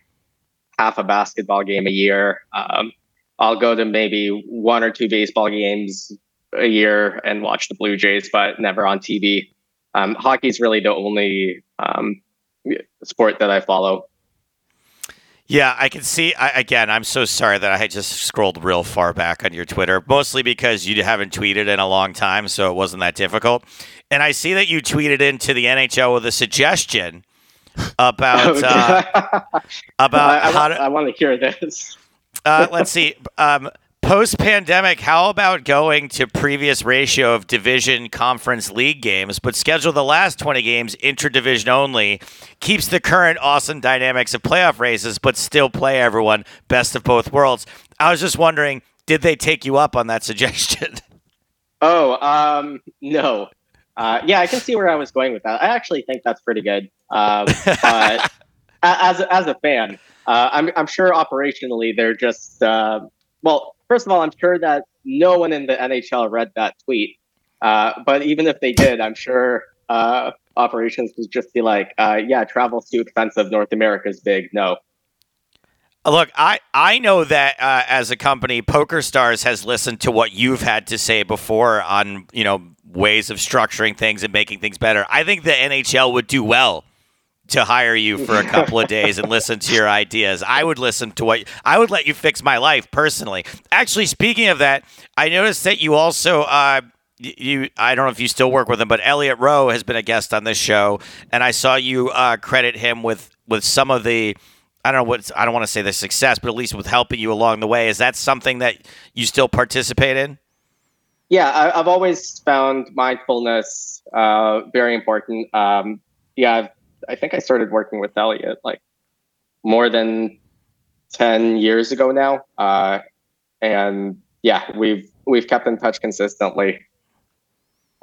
half a basketball game a year. Um, I'll go to maybe one or two baseball games a year and watch the Blue Jays, but never on TV. Um, Hockey is really the only um, sport that I follow. Yeah, I can see. I, again, I'm so sorry that I just scrolled real far back on your Twitter, mostly because you haven't tweeted in a long time, so it wasn't that difficult. And I see that you tweeted into the NHL with a suggestion about uh, about I, I, how to, I want to hear this. uh, let's see. Um, Post pandemic, how about going to previous ratio of division conference league games, but schedule the last 20 games interdivision only? Keeps the current awesome dynamics of playoff races, but still play everyone best of both worlds. I was just wondering, did they take you up on that suggestion? Oh, um, no. Uh, yeah, I can see where I was going with that. I actually think that's pretty good. Um, as, as a fan, uh, I'm, I'm sure operationally they're just, uh, well, first of all, I'm sure that no one in the NHL read that tweet. Uh, but even if they did, I'm sure uh, operations would just be like, uh, yeah, travel's too expensive. North America's big. No. Look, I, I know that uh, as a company, PokerStars has listened to what you've had to say before on you know ways of structuring things and making things better. I think the NHL would do well to hire you for a couple of days and listen to your ideas. I would listen to what I would let you fix my life personally. Actually, speaking of that, I noticed that you also uh, you I don't know if you still work with him, but Elliot Roe has been a guest on this show, and I saw you uh, credit him with with some of the. I don't know what I don't want to say the success, but at least with helping you along the way. Is that something that you still participate in? Yeah, I, have always found mindfulness uh, very important. Um, yeah, I've I think I started working with Elliot like more than 10 years ago now. Uh, and yeah, we've, we've kept in touch consistently.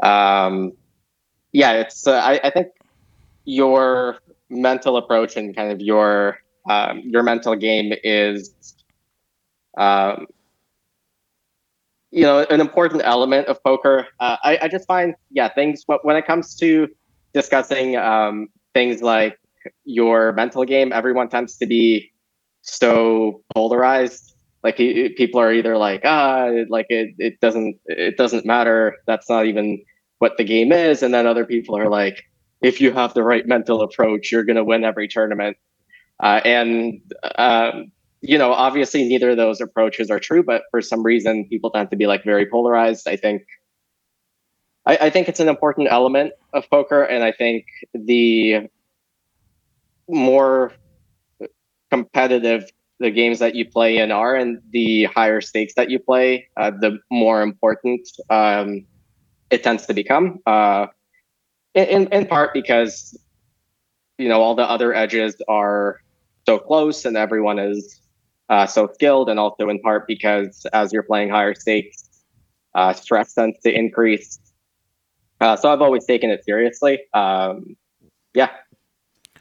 Um, yeah, it's, uh, I, I think your mental approach and kind of your, um, your mental game is, um, you know, an important element of poker. Uh, I, I just find, yeah, things when it comes to discussing um, things like your mental game, everyone tends to be so polarized. Like people are either like, ah, like it, it doesn't, it doesn't matter. That's not even what the game is. And then other people are like, if you have the right mental approach, you're going to win every tournament. Uh, and, um, you know, obviously neither of those approaches are true, but for some reason people tend to be like very polarized. I think I, I think it's an important element of poker, and I think the more competitive the games that you play in are, and the higher stakes that you play, uh, the more important um, it tends to become. Uh, in in part because you know all the other edges are so close, and everyone is uh, so skilled, and also in part because as you're playing higher stakes, uh, stress tends to increase. Uh, so I've always taken it seriously. Um, yeah.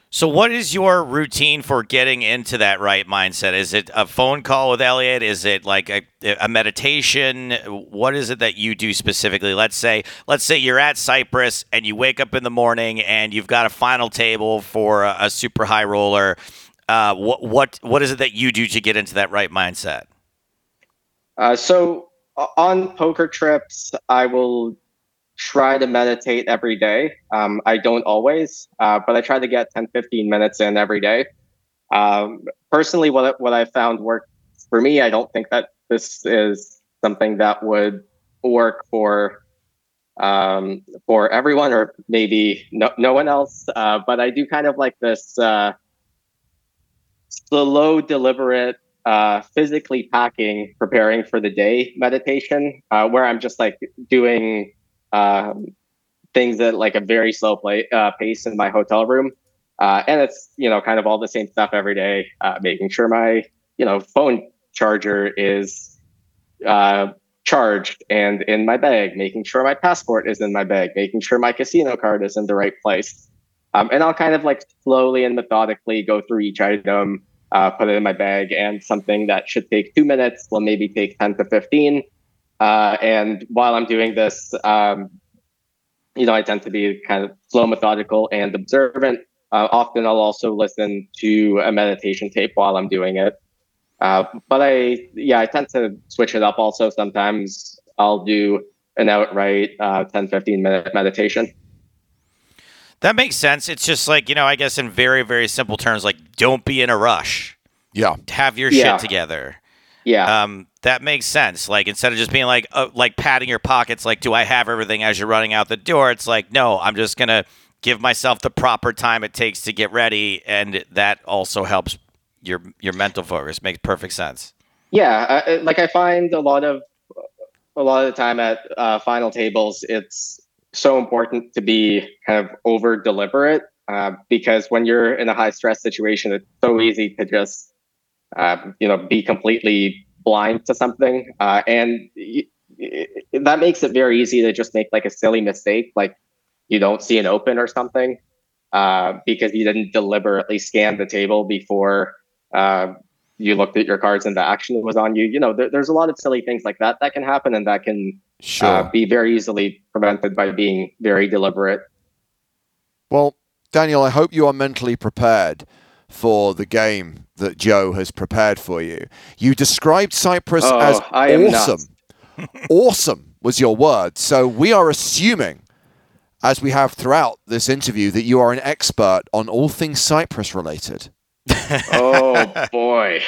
So, what is your routine for getting into that right mindset? Is it a phone call with Elliot? Is it like a, a meditation? What is it that you do specifically? Let's say, let's say you're at Cyprus and you wake up in the morning and you've got a final table for a, a super high roller. Uh, what what what is it that you do to get into that right mindset? Uh, so on poker trips, I will try to meditate every day. Um, I don't always, uh, but I try to get 10, 15 minutes in every day. Um, personally, what, what I found worked for me, I don't think that this is something that would work for um, for everyone or maybe no, no one else. Uh, but I do kind of like this uh, slow, deliberate, uh, physically packing, preparing for the day meditation, uh, where I'm just like doing um, things at like a very slow play, uh, pace in my hotel room. Uh, and it's, you know, kind of all the same stuff every day, uh, making sure my, you know, phone charger is uh, charged and in my bag, making sure my passport is in my bag, making sure my casino card is in the right place. Um, and I'll kind of like slowly and methodically go through each item, uh, put it in my bag, and something that should take two minutes will maybe take 10 to 15. Uh, and while I'm doing this, um, you know, I tend to be kind of slow, methodical, and observant. Uh, often I'll also listen to a meditation tape while I'm doing it. Uh, but I, yeah, I tend to switch it up also. Sometimes I'll do an outright uh, 10, 15 minute meditation. That makes sense. It's just like, you know, I guess in very, very simple terms, like don't be in a rush. Yeah. Have your Yeah. shit together. Yeah. Um, that makes sense. Like instead of just being like, uh, like patting your pockets, like, do I have everything as you're running out the door? It's like, no, I'm just gonna give myself the proper time it takes to get ready, and that also helps your your mental focus. Makes perfect sense. yeah I, I- like i find a lot of a lot of the time at uh, final tables it's so important to be kind of over deliberate uh, because when you're in a high stress situation it's so easy to just uh, you know be completely blind to something uh, and y- y- that makes it very easy to just make like a silly mistake like you don't see an open or something uh, because you didn't deliberately scan the table before uh, you looked at your cards and the action was on you. You know, there, there's a lot of silly things like that that can happen, and that can Sure. uh, be very easily prevented by being very deliberate. Well, Daniel, I hope you are mentally prepared for the game that Joe has prepared for you. You described Cyprus Oh, as I awesome. awesome was your word. So we are assuming, as we have throughout this interview, that you are an expert on all things Cyprus related. Oh boy!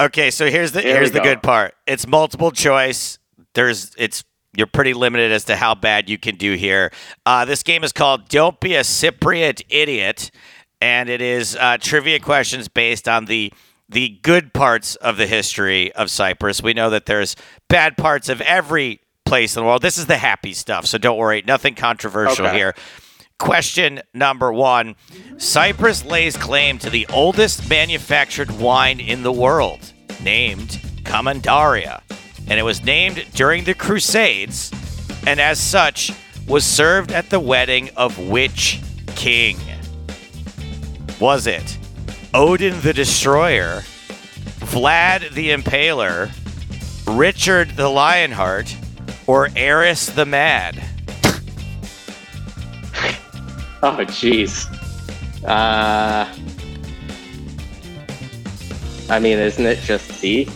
Okay, so here's the Here here's the go. good part. It's multiple choice. There's it's you're pretty limited as to how bad you can do here. Uh, this game is called "Don't Be a Cypriot Idiot," and it is uh, trivia questions based on the the good parts of the history of Cyprus. We know that there's bad parts of every place in the world. This is the happy stuff, so don't worry. Nothing controversial Okay. here. Question number one Cyprus lays claim to the oldest manufactured wine in the world, named Commandaria. And it was named during the Crusades, and as such, was served at the wedding of which king? Was it Odin the Destroyer, Vlad the Impaler, Richard the Lionheart, or Eris the Mad? Oh jeez. Uh, I mean, isn't it just C?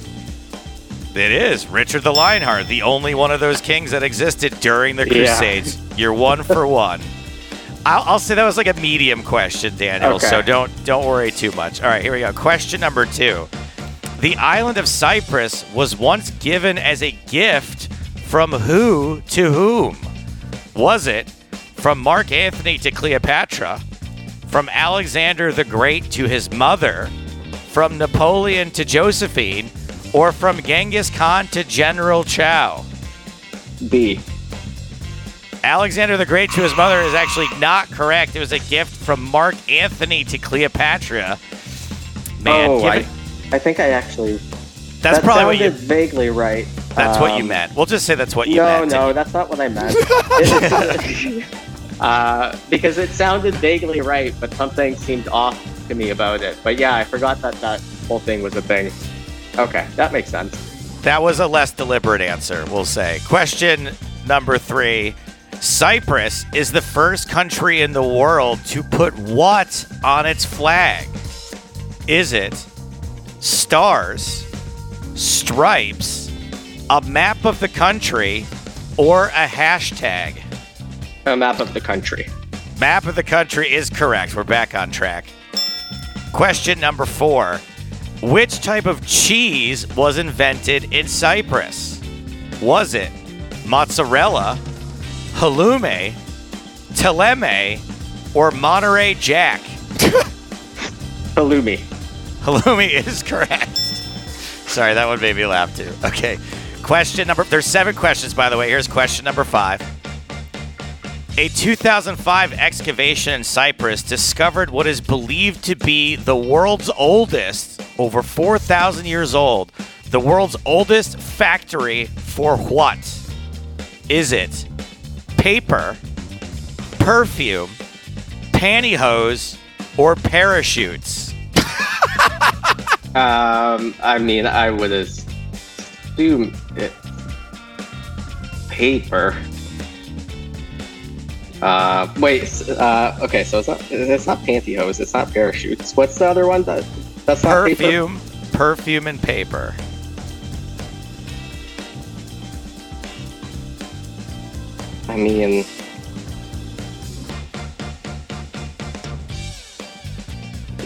It is Richard the Lionheart, the only one of those kings that existed during the Yeah. Crusades. You're one for one. I'll, I'll say that was like a medium question, Daniel. Okay. So don't don't worry too much. All right, here we go. Question number two: The island of Cyprus was once given as a gift from who to whom? Was it from Mark Anthony to Cleopatra? From Alexander the Great to his mother? From Napoleon to Josephine? Or from Genghis Khan to General Chow? B. Alexander the Great to his mother is actually not correct. It was a gift from Mark Anthony to Cleopatra. Man, oh, I, it- I think I actually. that's that probably what sounded you. vaguely right. That's what you Um, meant. We'll just say that's what you no, meant. no, no, that's not what I meant. Uh, because it sounded vaguely right, but something seemed off to me about it. But yeah, I forgot that that whole thing was a thing. Okay, that makes sense. That was a less deliberate answer, we'll say. Question number three Cyprus is the first country in the world to put what on its flag? Is it stars, stripes, a map of the country, or a hashtag? A map of the country. Map of the country is correct. We're back on track. Question number four Which type of cheese was invented in Cyprus? Was it mozzarella, halloumi, teleme, or Monterey Jack? Halloumi. Halloumi is correct. Sorry, that one made me laugh too. Okay. Question number there's seven questions by the way. Here's question number five. A 2005 excavation in Cyprus discovered what is believed to be the world's oldest, over 4,000 years old, the world's oldest factory for what? Is it paper, perfume, pantyhose, or parachutes? Um, I mean, I would assume it paper. Uh, wait. Uh, okay, so it's not it's not pantyhose. It's not parachutes. What's the other one? That that's not paper? Perfume, perfume, and paper. I mean,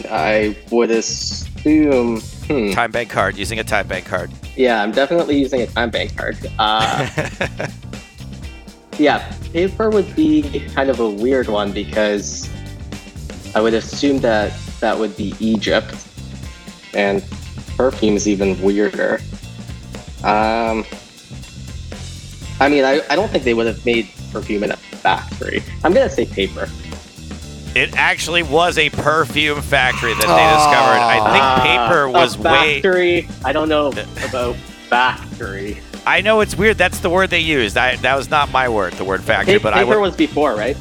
I would assume. Hmm. Time bank card, using a time bank card. Yeah, I'm definitely using a time bank card. Uh, yeah, paper would be kind of a weird one because I would assume that that would be Egypt, and perfume is even weirder. Um, I mean, I, I don't think they would have made perfume in a factory. I'm gonna say paper. It actually was a perfume factory that they discovered. I think paper Ah, was a way. factory. I don't know about factory. I know it's weird. That's the word they used. I, that was not my word, the word factory. Pa- but I paper would. was before, right?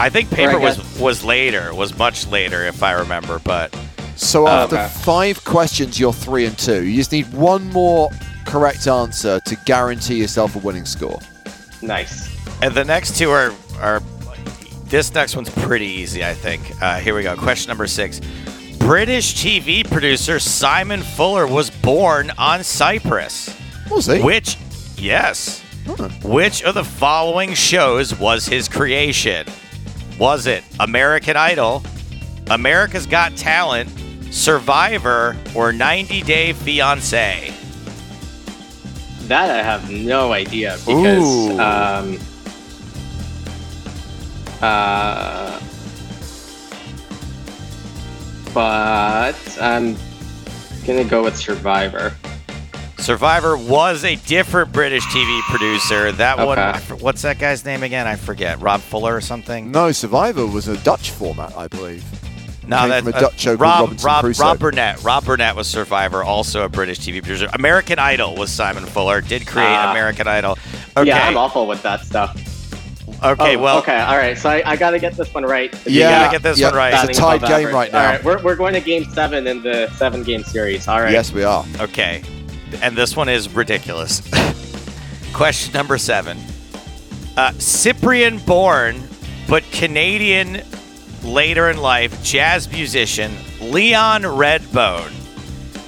I think paper I was was later. Was much later, if I remember. But So after Okay. five questions, you're three and two. You just need one more correct answer to guarantee yourself a winning score. Nice. And the next two are are. This next one's pretty easy, I think. Uh, here we go. Question number six. British TV producer Simon Fuller was born on Cyprus. Was he? Which, yes. Huh. Which of the following shows was his creation? Was it American Idol, America's Got Talent, Survivor, or 90 Day Fiancé? That I have no idea because Ooh. um uh but I'm gonna go with Survivor. Survivor was a different British TV producer. That one, Okay. I for- what's that guy's name again? I forget. Rob Fuller or something? No, Survivor was a Dutch format, I believe. No, Came that's from a Dutch show called Rob, Rob, Rob Burnett. Rob Burnett was Survivor, also a British TV producer. American Idol was Simon Fuller. Did create Ah. American Idol. Okay. Yeah, I'm awful with that stuff. Okay. Oh, well, okay, all right. So I, I got to get this one right. You gotta get this one right. It's a tied game right now. All right, we're, we're going to game seven in the seven game series. All right. Yes, we are. Okay. And this one is ridiculous. Question number seven. Uh, Cyprian born, but Canadian later in life, jazz musician Leon Redbone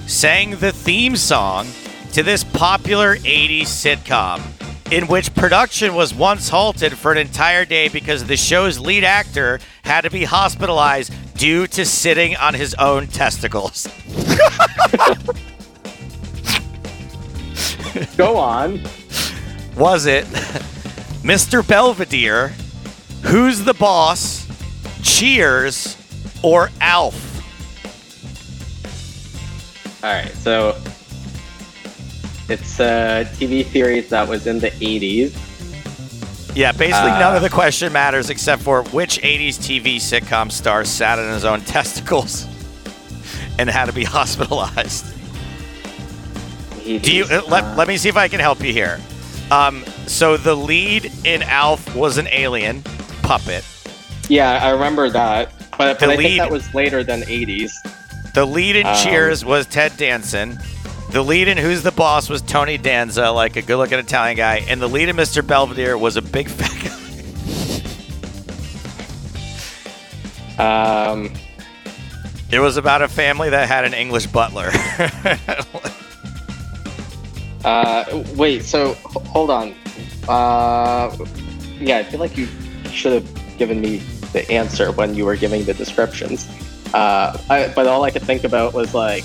sang the theme song to this popular 80s sitcom, in which production was once halted for an entire day because the show's lead actor had to be hospitalized due to sitting on his own testicles. Go on. Was it Mr. Belvedere, Who's the Boss, Cheers, or Alf? All right. So it's a TV series that was in the 80s. Yeah, basically Uh, none of the question matters except for which 80s TV sitcom star sat on his own testicles and had to be hospitalized. 80s. Do you uh, let, Uh, let me see if I can help you here. Um, so the lead in Alf was an alien puppet. Yeah, I remember that. But, but I lead- think that was later than 80s. The lead in Um, Cheers was Ted Danson. The lead in Who's the Boss was Tony Danza, like a good looking Italian guy. And the lead in Mr. Belvedere was a big fat guy. Um, It was about a family that had an English butler. uh, wait, so hold on. Uh, yeah, I feel like you should have given me the answer when you were giving the descriptions. Uh, I, but all I could think about was like,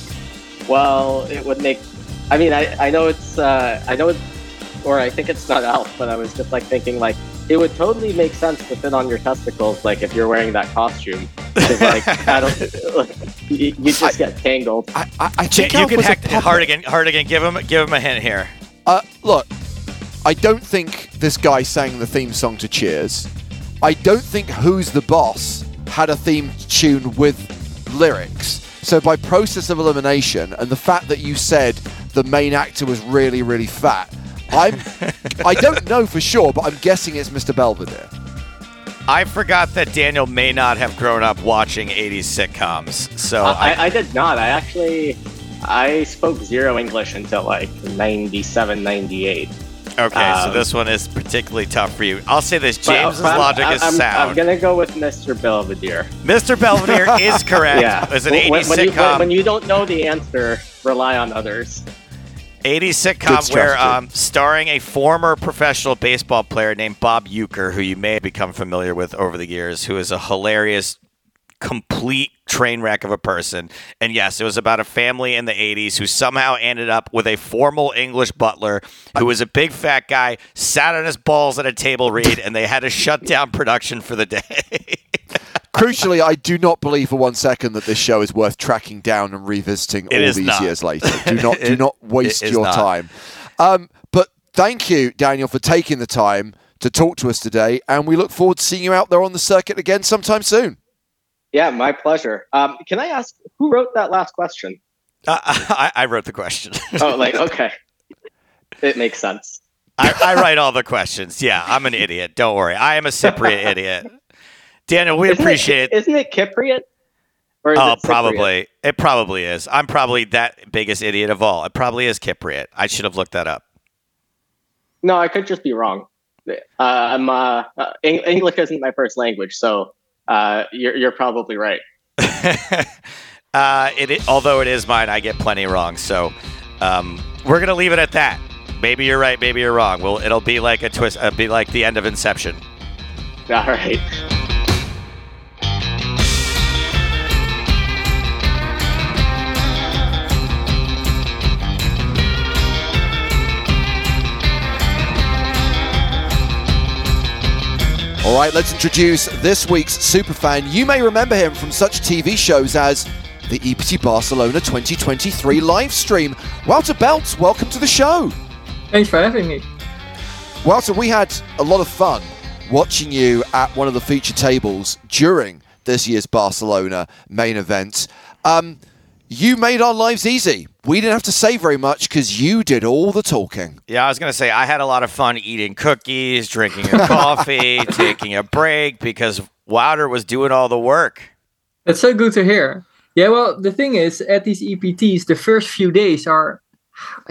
well, it would make. I mean, I, I know it's uh, I know it's, or I think it's not Alf, but I was just like thinking like it would totally make sense to fit on your testicles, like if you're wearing that costume. like I don't, you, you just get tangled. I, I, I J- think you Alf can was a hack puppet. Hartigan. Hartigan, give him give him a hint here. Uh, look, I don't think this guy sang the theme song to Cheers. I don't think Who's the Boss had a theme tune with lyrics. So by process of elimination and the fact that you said the main actor was really, really fat, I'm I don't know for sure, but I'm guessing it's Mr. Belvedere. I forgot that Daniel may not have grown up watching 80s sitcoms. So I, I, I did not. I actually I spoke zero English until like 97, 98. Okay, Um, so this one is particularly tough for you. I'll say this: James's but I'm- logic is I'm, sound. I'm gonna go with Mr. Belvedere. Mr. Belvedere is correct. Yeah, It's an when, 80s when you, sitcom. when you don't know the answer, rely on others. 80s sitcom where um, starring a former professional baseball player named Bob Uecker, who you may have become familiar with over the years, who is a hilarious, complete train wreck of a person. And yes, it was about a family in the 80s who somehow ended up with a formal English butler who was a big fat guy, sat on his balls at a table read, and they had to shut down production for the day. Crucially, I do not believe for one second that this show is worth tracking down and revisiting It all these not. years later. Do not do not waste your not. time. Um, but thank you, Daniel, for taking the time to talk to us today, and we look forward to seeing you out there on the circuit again sometime soon. Yeah, my pleasure. Um, can I ask who wrote that last question? Uh, I, I wrote the question. Oh, like okay, it makes sense. I, I write all the questions. Yeah, I'm an idiot. Don't worry. I am a Cypriot idiot. Daniel, we Isn't appreciate it. Isn't it Cypriot? Or is Oh, it probably. It probably is. I'm probably that biggest idiot of all. It probably is Cypriot. I should have looked that up. No, I could just be wrong. Uh, I'm uh, uh, Eng- English isn't my first language, so uh, you're you're probably right. uh, it, although it is mine, I get plenty wrong. So um, we're gonna leave it at that. Maybe you're right. Maybe you're wrong. Well, it'll be like a twist. Uh, be like the end of Inception. All right. All right, let's introduce this week's superfan. You may remember him from such TV shows as the EPT Barcelona 2023 live stream. Wouter Beltz, welcome to the show. Thanks for having me. Wouter, we had a lot of fun watching you at one of the feature tables during this year's Barcelona main event. Um, you made our lives easy. We didn't have to say very much because you did all the talking. Yeah, I was gonna say I had a lot of fun eating cookies, drinking a coffee, taking a break because Wouter was doing all the work. That's so good to hear. Yeah, well, the thing is, at these EPTs, the first few days are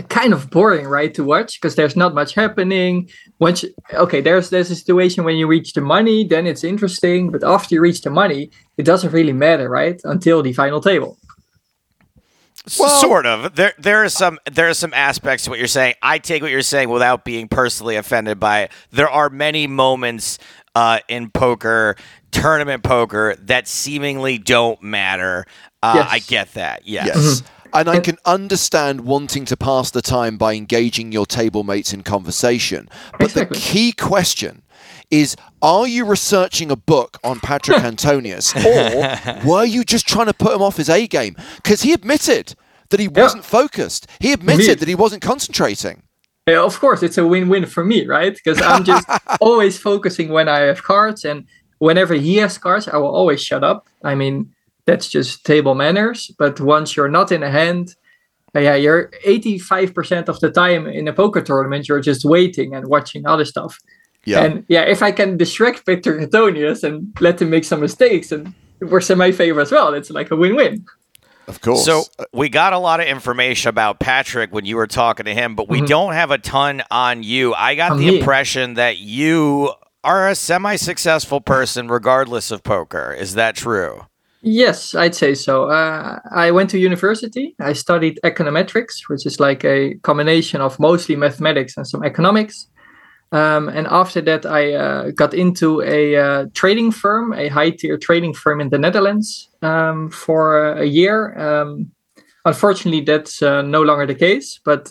kind of boring, right, to watch because there's not much happening. Once, you- okay, there's there's a situation when you reach the money, then it's interesting. But after you reach the money, it doesn't really matter, right, until the final table. S- Well- sort of. There, there are some, there are some aspects to what you're saying. I take what you're saying without being personally offended by it. There are many moments uh, in poker, tournament poker, that seemingly don't matter. Uh, Yes. I get that. Yes. Yes. And I can understand wanting to pass the time by engaging your table mates in conversation. But Exactly. the key question is are you researching a book on Patrick Antonius or were you just trying to put him off his A game? Because he admitted that he wasn't focused. He admitted Indeed. that he wasn't concentrating. Yeah, of course, it's a win-win for me, right? Because I'm just always focusing when I have cards, and whenever he has cards, I will always shut up. I mean, that's just table manners. But once you're not in a hand, yeah, you're 85% of the time in a poker tournament, you're just waiting and watching other stuff. Yeah. And yeah, if I can distract Victor Antonius and let him make some mistakes, and it works in my favor as well. It's like a win-win. of course. So we got a lot of information about Patrick when you were talking to him, but we Mhm. don't have a ton on you. I got On the me. impression that you are a semi-successful person regardless of poker. Is that true? Yes, I'd say so. Uh, I went to university. I studied econometrics, which is like a combination of mostly mathematics and some economics. Um, and after that, I uh, got into a uh, trading firm, a high tier trading firm in the Netherlands um, for a year. Um, unfortunately, that's uh, no longer the case. But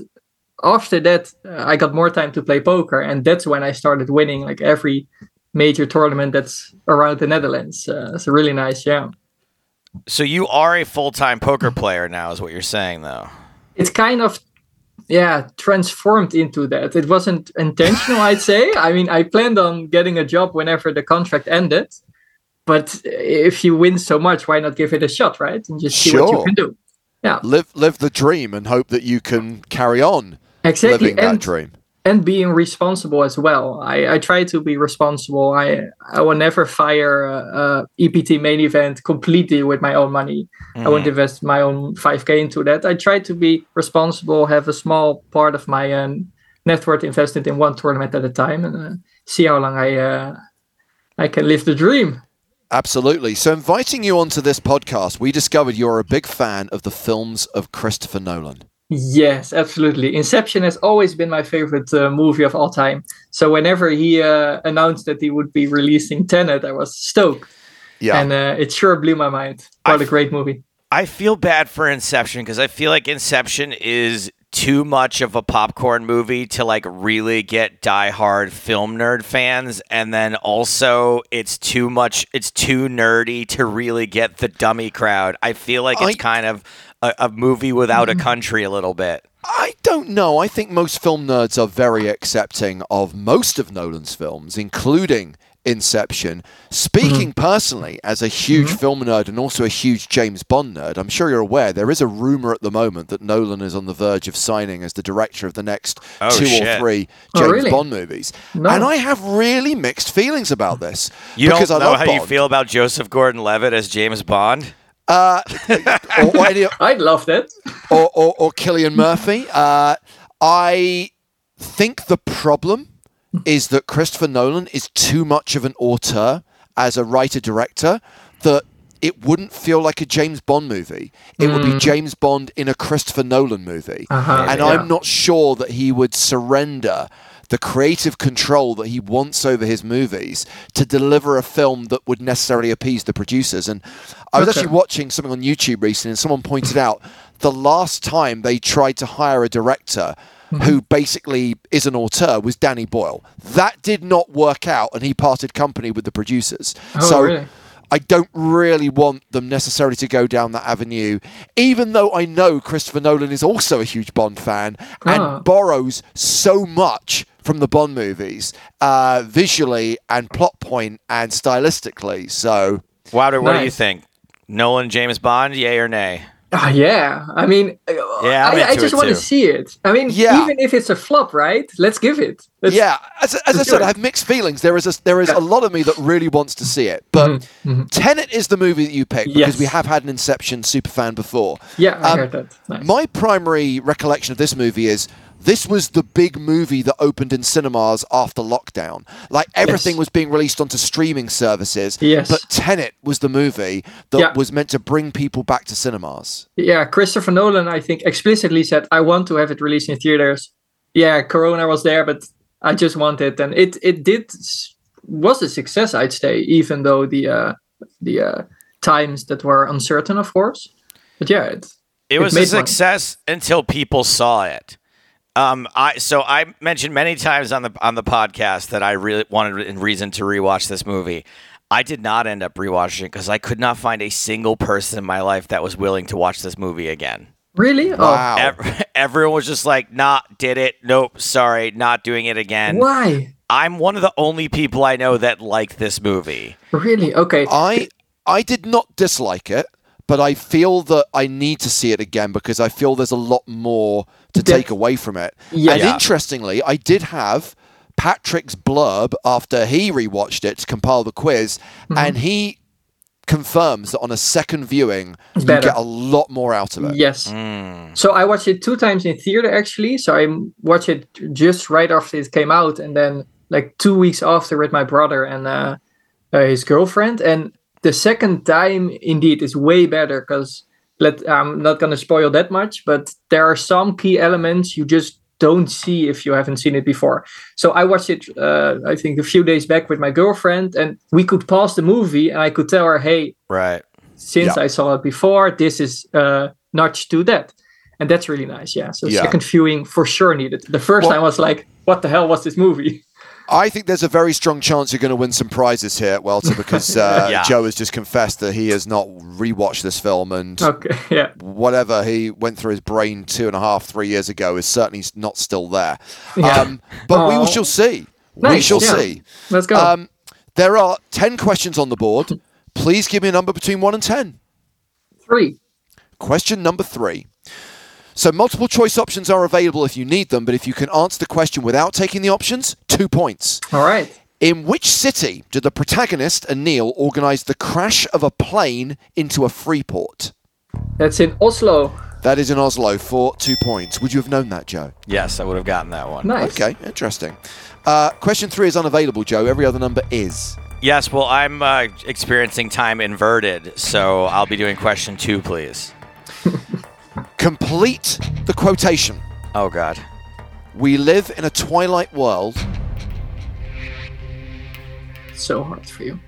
after that, uh, I got more time to play poker. And that's when I started winning like every major tournament that's around the Netherlands. Uh, it's really nice, yeah. So you are a full-time poker player now, is what you're saying, though. it's kind of yeah transformed into that. It wasn't intentional, I'd say. I mean, I planned on getting a job whenever the contract ended, but if you win so much, why not give it a shot, right? And just see what you can do. Yeah, Live live the dream and hope that you can carry on exactly. living that dream. And being responsible as well. I, I try to be responsible. I I will never fire a, a EPT main event completely with my own money. I won't Mm. invest my own 5k into that. I try to be responsible, have a small part of my um, net worth invested in one tournament at a time, and uh, see how long I uh, I can live the dream. Absolutely. So, inviting you onto this podcast, we discovered you're a big fan of the films of Christopher Nolan. Yes, absolutely. Inception has always been my favorite uh, movie of all time. So whenever he uh, announced that he would be releasing Tenet, I was stoked. Yeah. and uh, it sure blew my mind. What I a great movie! I feel bad for Inception because I feel like Inception is too much of a popcorn movie to like really get diehard film nerd fans, and then also it's too much. It's too nerdy to really get the dummy crowd. I feel like it's I- kind of a, a movie without a mm-hmm. country a little bit. I don't know. I think most film nerds are very accepting of most of Nolan's films, including Inception. Speaking mm-hmm. personally, as a huge mm-hmm. film nerd and also a huge James Bond nerd, I'm sure you're aware there is a rumor at the moment that Nolan is on the verge of signing as the director of the next Oh, two or three three Oh, James really? Bond movies. No. And I have really mixed feelings about this. You because don't I know love how you feel about Joseph Gordon-Levitt as James Bond. Uh, or, or, any, I'd love that. or, or, or Cillian Murphy. Uh, I think the problem is that Christopher Nolan is too much of an auteur as a writer director that it wouldn't feel like a James Bond movie. It would be James Bond in a Christopher Nolan movie. Uh-huh, and yeah. I'm not sure that he would surrender the creative control that he wants over his movies to deliver a film that would necessarily appease the producers. And I was Okay. actually watching something on YouTube recently, and someone pointed out the last time they tried to hire a director Mm-hmm. who basically is an auteur was Danny Boyle. That did not work out, and he parted company with the producers. Oh, so really? I don't really want them necessarily to go down that avenue, even though I know Christopher Nolan is also a huge Bond fan and Ah. borrows so much from the Bond movies, uh, visually and plot point and stylistically. So Wouter, what do you Nice. think? Nolan, James Bond, yay or nay? Ah, yeah, I mean, Yeah, I'm I, I just want to see it. I mean, Yeah. even if it's a flop, right? Let's give it. Let's, yeah, as, as I let's said, do I have mixed feelings. There is a, there is a lot of me that really wants to see it, but Tenet is the movie that you picked because Mm-hmm, Yes. we have had an Inception super fan before. Yeah, I Um, heard that. Nice. My primary recollection of this movie is this was the big movie that opened in cinemas after lockdown. Like everything Yes. was being released onto streaming services. Yes. But Tenet was the movie that Yeah. was meant to bring people back to cinemas. Yeah, Christopher Nolan, I think, explicitly said, "I want to have it released in theaters." Yeah, Corona was there, but I just want it, and it it did was a success, I'd say, even though the uh, the uh, times that were uncertain, of course. But yeah, it It, It was a made money. success until people saw it. Um, I so I mentioned many times on the on the podcast that I really wanted a reason to rewatch this movie. I did not end up rewatching it because I could not find a single person in my life that was willing to watch this movie again. really. Wow. Ev- everyone was just like, "Nah, did it? Nope, sorry, not doing it Oh, again." why? I'm one of the only people I know that liked this movie. Really? Okay. I I did not dislike it, but I feel that I need to see it again because I feel there's a lot more to Def- take away from it. Yeah. And interestingly, I did have Patrick's blurb after he rewatched it to compile the quiz, Mm-hmm. and he confirms that on a second viewing you get a lot more out of it. Yes. Mm. So I watched it two times in theater actually. So I watched it just right after it came out, and then like two weeks after with my brother and uh, uh, his girlfriend. And the second time, indeed, is way better because let I'm not gonna spoil that much, but there are some key elements you just don't see if you haven't seen it before. So I watched it, uh, I think, a few days back with my girlfriend, and we could pause the movie, and I could tell her, "Hey, Right. since Yeah. I saw it before, this is uh, notch to that. And that's really nice. Yeah. So Yeah. second viewing for sure needed. The first Well- time was like, what the hell was this movie? I think there's a very strong chance you're going to win some prizes here, at Wouter, because uh, Yeah. Joe has just confessed that he has not rewatched this film and Okay, yeah. whatever he went through his brain two and a half, three years ago is certainly not still there. Yeah. Um, but we shall see. we shall yeah. see. Let's go. Um, there are 10 questions on the board. Please give me a number between 1 and 10. Three. Question number three. So, multiple choice options are available if you need them, but if you can answer the question without taking the options, two points. All right. In which city did the protagonist and Neil organize the crash of a plane into a free port? That's in Oslo. That is in Oslo for two points. Would you have known that, Joe? Yes, I would have gotten that one. Nice. Okay, interesting. Uh, question three is unavailable, Joe. Every other number is. Yes, well, I'm uh, experiencing time inverted, so I'll be doing question two, please. Complete the quotation. Oh, God. We live in a twilight world. So hard for you.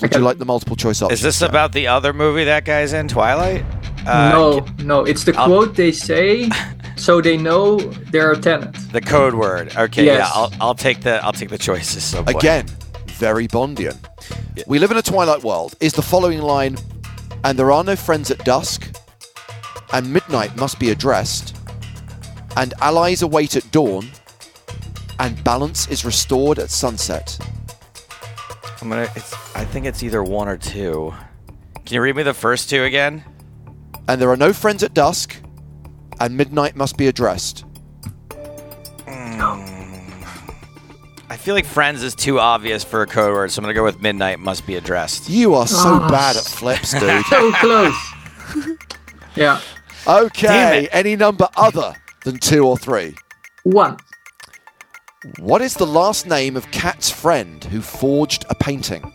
Would you like the multiple choice option? Is this about the other movie that guy's in, Twilight? Uh, no, no. It's the I'll- quote they say, so they know they're a tenant. The code word. Okay, Yes. yeah, I'll, I'll take the I'll take the choices. So. Again, very Bondian. We live in a twilight world. Is the following line, and there are no friends at dusk, and midnight must be addressed, and allies await at dawn, and balance is restored at sunset. I'm gonna. It's, I think it's either one or two. Can you read me the first two again? And there are no friends at dusk, and midnight must be addressed. I feel like Friends is too obvious for a code word, so I'm gonna go with Midnight Must Be Addressed. You are so Ah. bad at flips, dude. So close. yeah. Damn Okay, any number other than two or three. One. What is the last name of Kat's friend who forged a painting?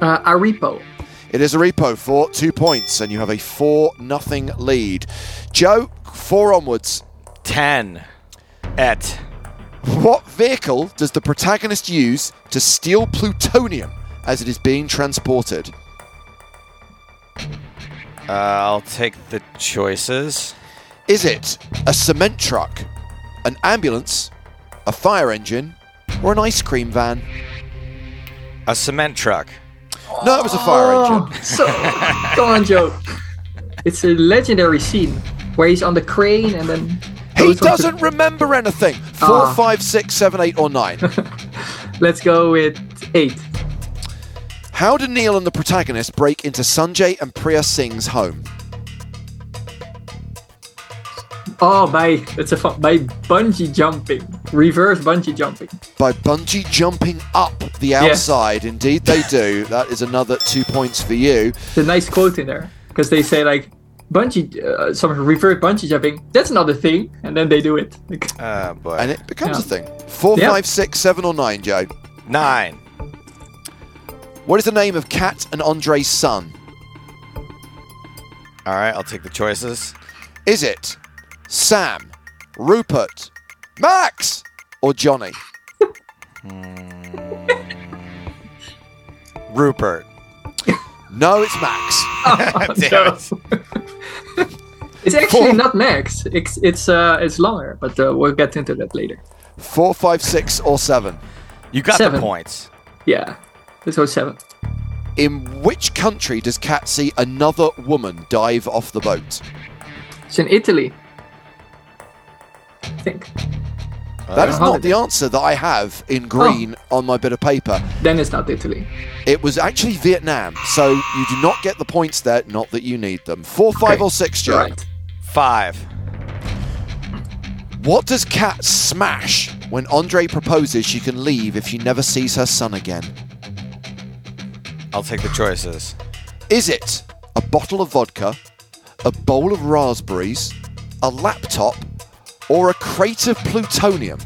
Uh, Arepo. It is Arepo for two points, and you have a four nothing lead. Joe, four onwards. Ten. Et. What vehicle does the protagonist use to steal plutonium as it is being transported? Uh, I'll take the choices. Is it a cement truck, an ambulance, a fire engine, or an ice cream van? A cement truck. No, it was a fire engine. Oh, so come on, Joe. It's a legendary scene where he's on the crane and then He goes on to- doesn't remember anything. Four, Ah. five, six, seven, eight, or nine. Let's go with eight. How do Neil and the protagonist break into Sanjay and Priya Singh's home? Oh, by it's a fun, by bungee jumping, reverse bungee jumping. By bungee jumping up the Yes. outside. Indeed, they do. That is another two points for you. It's a nice quote in there because they say like bungee, uh, some reverse bungee jumping. That's another thing, and then they do it. Like, Oh boy. And it becomes Yeah. a thing. Four, Yeah. five, six, seven, or nine, Joe. Nine. What is the name of Kat and Andre's son? All right, I'll take the choices. Is it Sam, Rupert, Max, or Johnny? Rupert. No, it's Max. Damn it. it's actually not Max. It's it's uh it's longer, but uh, we'll get into that later. Four, five, six, or seven. You got Seven. the points. Yeah, let's go seven. In which country does Kat see another woman dive off the boat? It's in Italy. I think. That is Uh, not the answer that I have in green on my bit of paper. Then it's not Italy. It was actually Vietnam, so you do not get the points there. Not that you need them. Four, five, Okay. or six, Joe. Right. Five. What does Kat smash when Andre proposes she can leave if she never sees her son again? I'll take the choices. Is it a bottle of vodka, a bowl of raspberries, a laptop, or a crate of plutonium?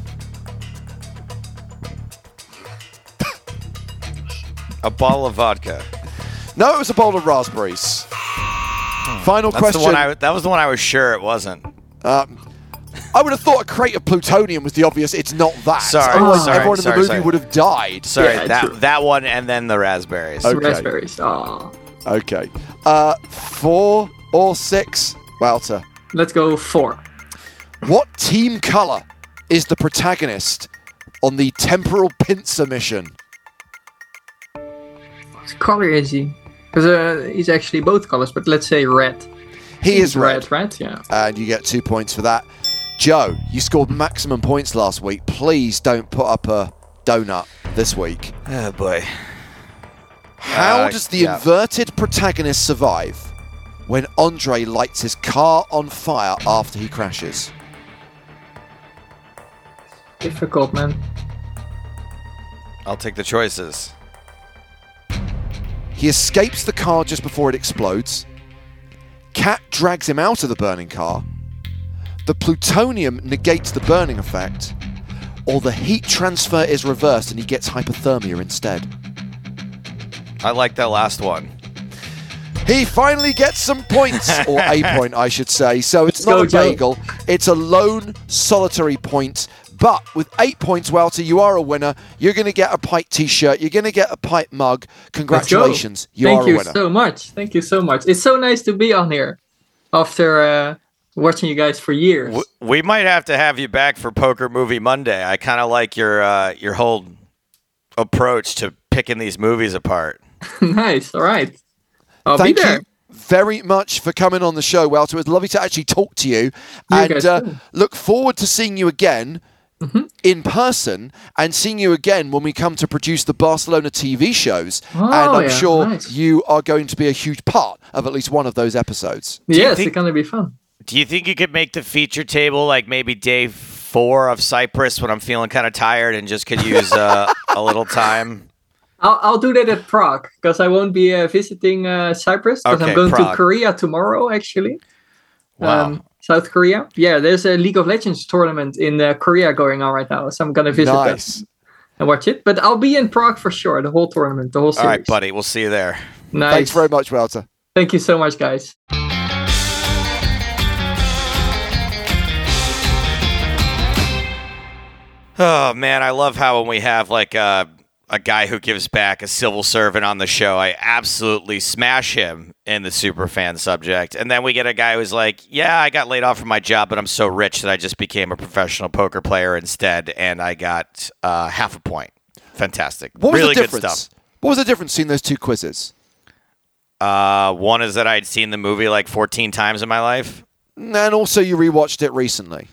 A bottle of vodka. No, it was a bowl of raspberries. Final That's question. the one I. That was the one I was sure it wasn't. Um, I would have thought a crate of plutonium was the obvious. It's not that. Sorry, Otherwise, sorry, everyone in sorry, the movie sorry. would have died. Sorry, Yeah, that true. that one and then the raspberries. Okay. Raspberries. Oh. Okay. Uh, four or six, Walter. Let's go four. What team color is the protagonist on the temporal pincer mission? What color is he? Because uh, he's actually both colors, but let's say red. He is red, Red, yeah. and you get two points for that. Joe, you scored maximum points last week. Please don't put up a donut this week. Oh boy. How Uh, does the yeah. inverted protagonist survive when Andre lights his car on fire after he crashes? Difficult, man. I'll take the choices. He escapes the car just before it explodes. Kat drags him out of the burning car. The plutonium negates the burning effect. Or the heat transfer is reversed and he gets hypothermia instead. I like that last one. He finally gets some points, or a point, I should say. So it's Let's not go, a bagel, it's a lone, solitary point. But with eight points, Wouter, you are a winner. You're going to get a PITE t shirt. You're going to get a PITE mug. Congratulations. You Thank are a you winner. so much. Thank you so much. It's so nice to be on here after uh, watching you guys for years. We might have to have you back for Poker Movie Monday. I kind of like your uh, your whole approach to picking these movies apart. nice. All right. I'll Thank be there. you very much for coming on the show, Wouter. It was lovely to actually talk to you. and uh, look forward to seeing you again. Mm-hmm. In person and seeing you again when we come to produce the Barcelona TV shows. Oh, and I'm yeah, sure nice. you are going to be a huge part of at least one of those episodes. Yes, think- it's gonna be fun. Do you think you could make the feature table like maybe day four of Cyprus when I'm feeling kind of tired and just could use uh, a little time? I'll, I'll do that at Prague because I won't be uh, visiting uh, Cyprus because Okay, I'm going Prague. to Korea tomorrow actually. Wow. Um, South Korea. Yeah, there's a League of Legends tournament in uh, Korea going on right now, so I'm gonna visit that Nice. and watch it. But I'll be in Prague for sure, the whole tournament, the whole All series. right, buddy. We'll see you there. Nice. Thanks very much, Wouter. Thank you so much, guys. Oh man, I love how when we have like a a guy who gives back, a civil servant on the show, I absolutely smash him in the super fan subject. And then we get a guy who's like, "Yeah, I got laid off from my job, but I'm so rich that I just became a professional poker player instead, and I got uh, half a point." Fantastic, What was really the good difference? stuff. What was the difference between those two quizzes? Uh, one is that I'd seen the movie like 14 times in my life. And also, you rewatched it recently.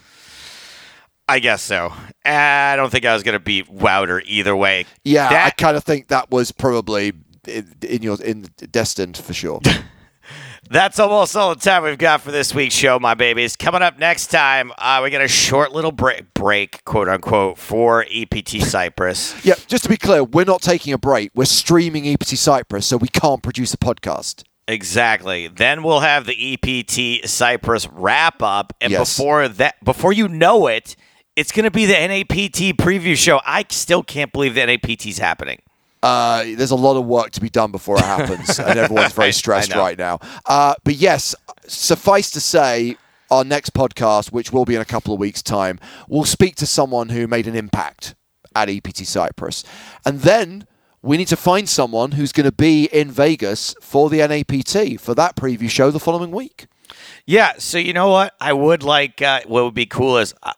I guess so. I don't think I was gonna beat Wouter either way. Yeah, I kind of think that was probably in, in your in destined for sure. That's almost all the time we've got for this week's show, my babies. Coming up next time, uh, we got a short little break, break, quote unquote, for EPT Cyprus. yeah, just to be clear, we're not taking a break. We're streaming EPT Cyprus, so we can't produce a podcast. Exactly. Then we'll have the EPT Cyprus wrap up, and Yes. before that, before you know it, it's going to be the NAPT preview show. I still can't believe the NAPT's happening. Uh, there's a lot of work to be done before it happens, and everyone's very stressed right now. Uh, but yes, suffice to say, our next podcast, which will be in a couple of weeks' time, we'll speak to someone who made an impact at EPT Cyprus, and then we need to find someone who's going to be in Vegas for the NAPT for that preview show the following week. Yeah. So you know what? I would like. Uh, what would be cool is uh,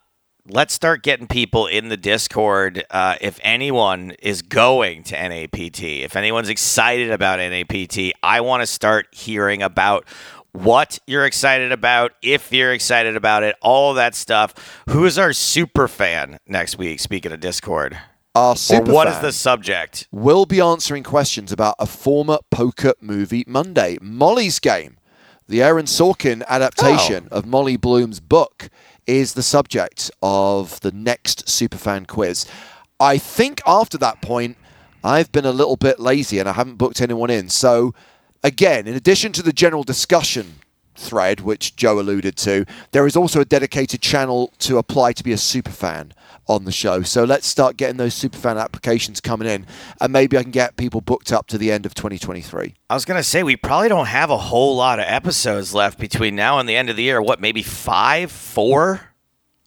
let's start getting people in the Discord. Uh, if anyone is going to NAPT, if anyone's excited about NAPT, I want to start hearing about what you're excited about, if you're excited about it, all that stuff. Who is our super fan next week? Speaking of Discord, Our super or what is the subject? We'll be answering questions about a former poker movie Monday, Molly's Game. The Aaron Sorkin adaptation of Molly Bloom's book is the subject of the next Superfan quiz. I think after that point, I've been a little bit lazy and I haven't booked anyone in. So, again, in addition to the general discussion thread, which Joe alluded to, there is also a dedicated channel to apply to be a superfan on the show. So let's start getting those superfan applications coming in, and maybe I can get people booked up to the end of 2023. I was gonna say we probably don't have a whole lot of episodes left between now and the end of the year. What, maybe five, four?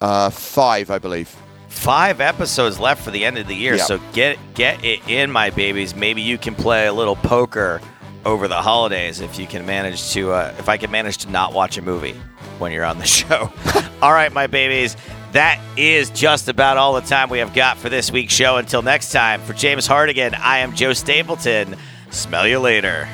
Uh, five, I believe. five episodes left for the end of the year. Yep. So get get it in, my babies. Maybe you can play a little poker over the holidays if you can manage to. Uh, if I can manage to not watch a movie when you're on the show. All right, my babies. that is just about all the time we have got for this week's show. Until next time, for James Hartigan, I am Joe Stapleton. Smell you later.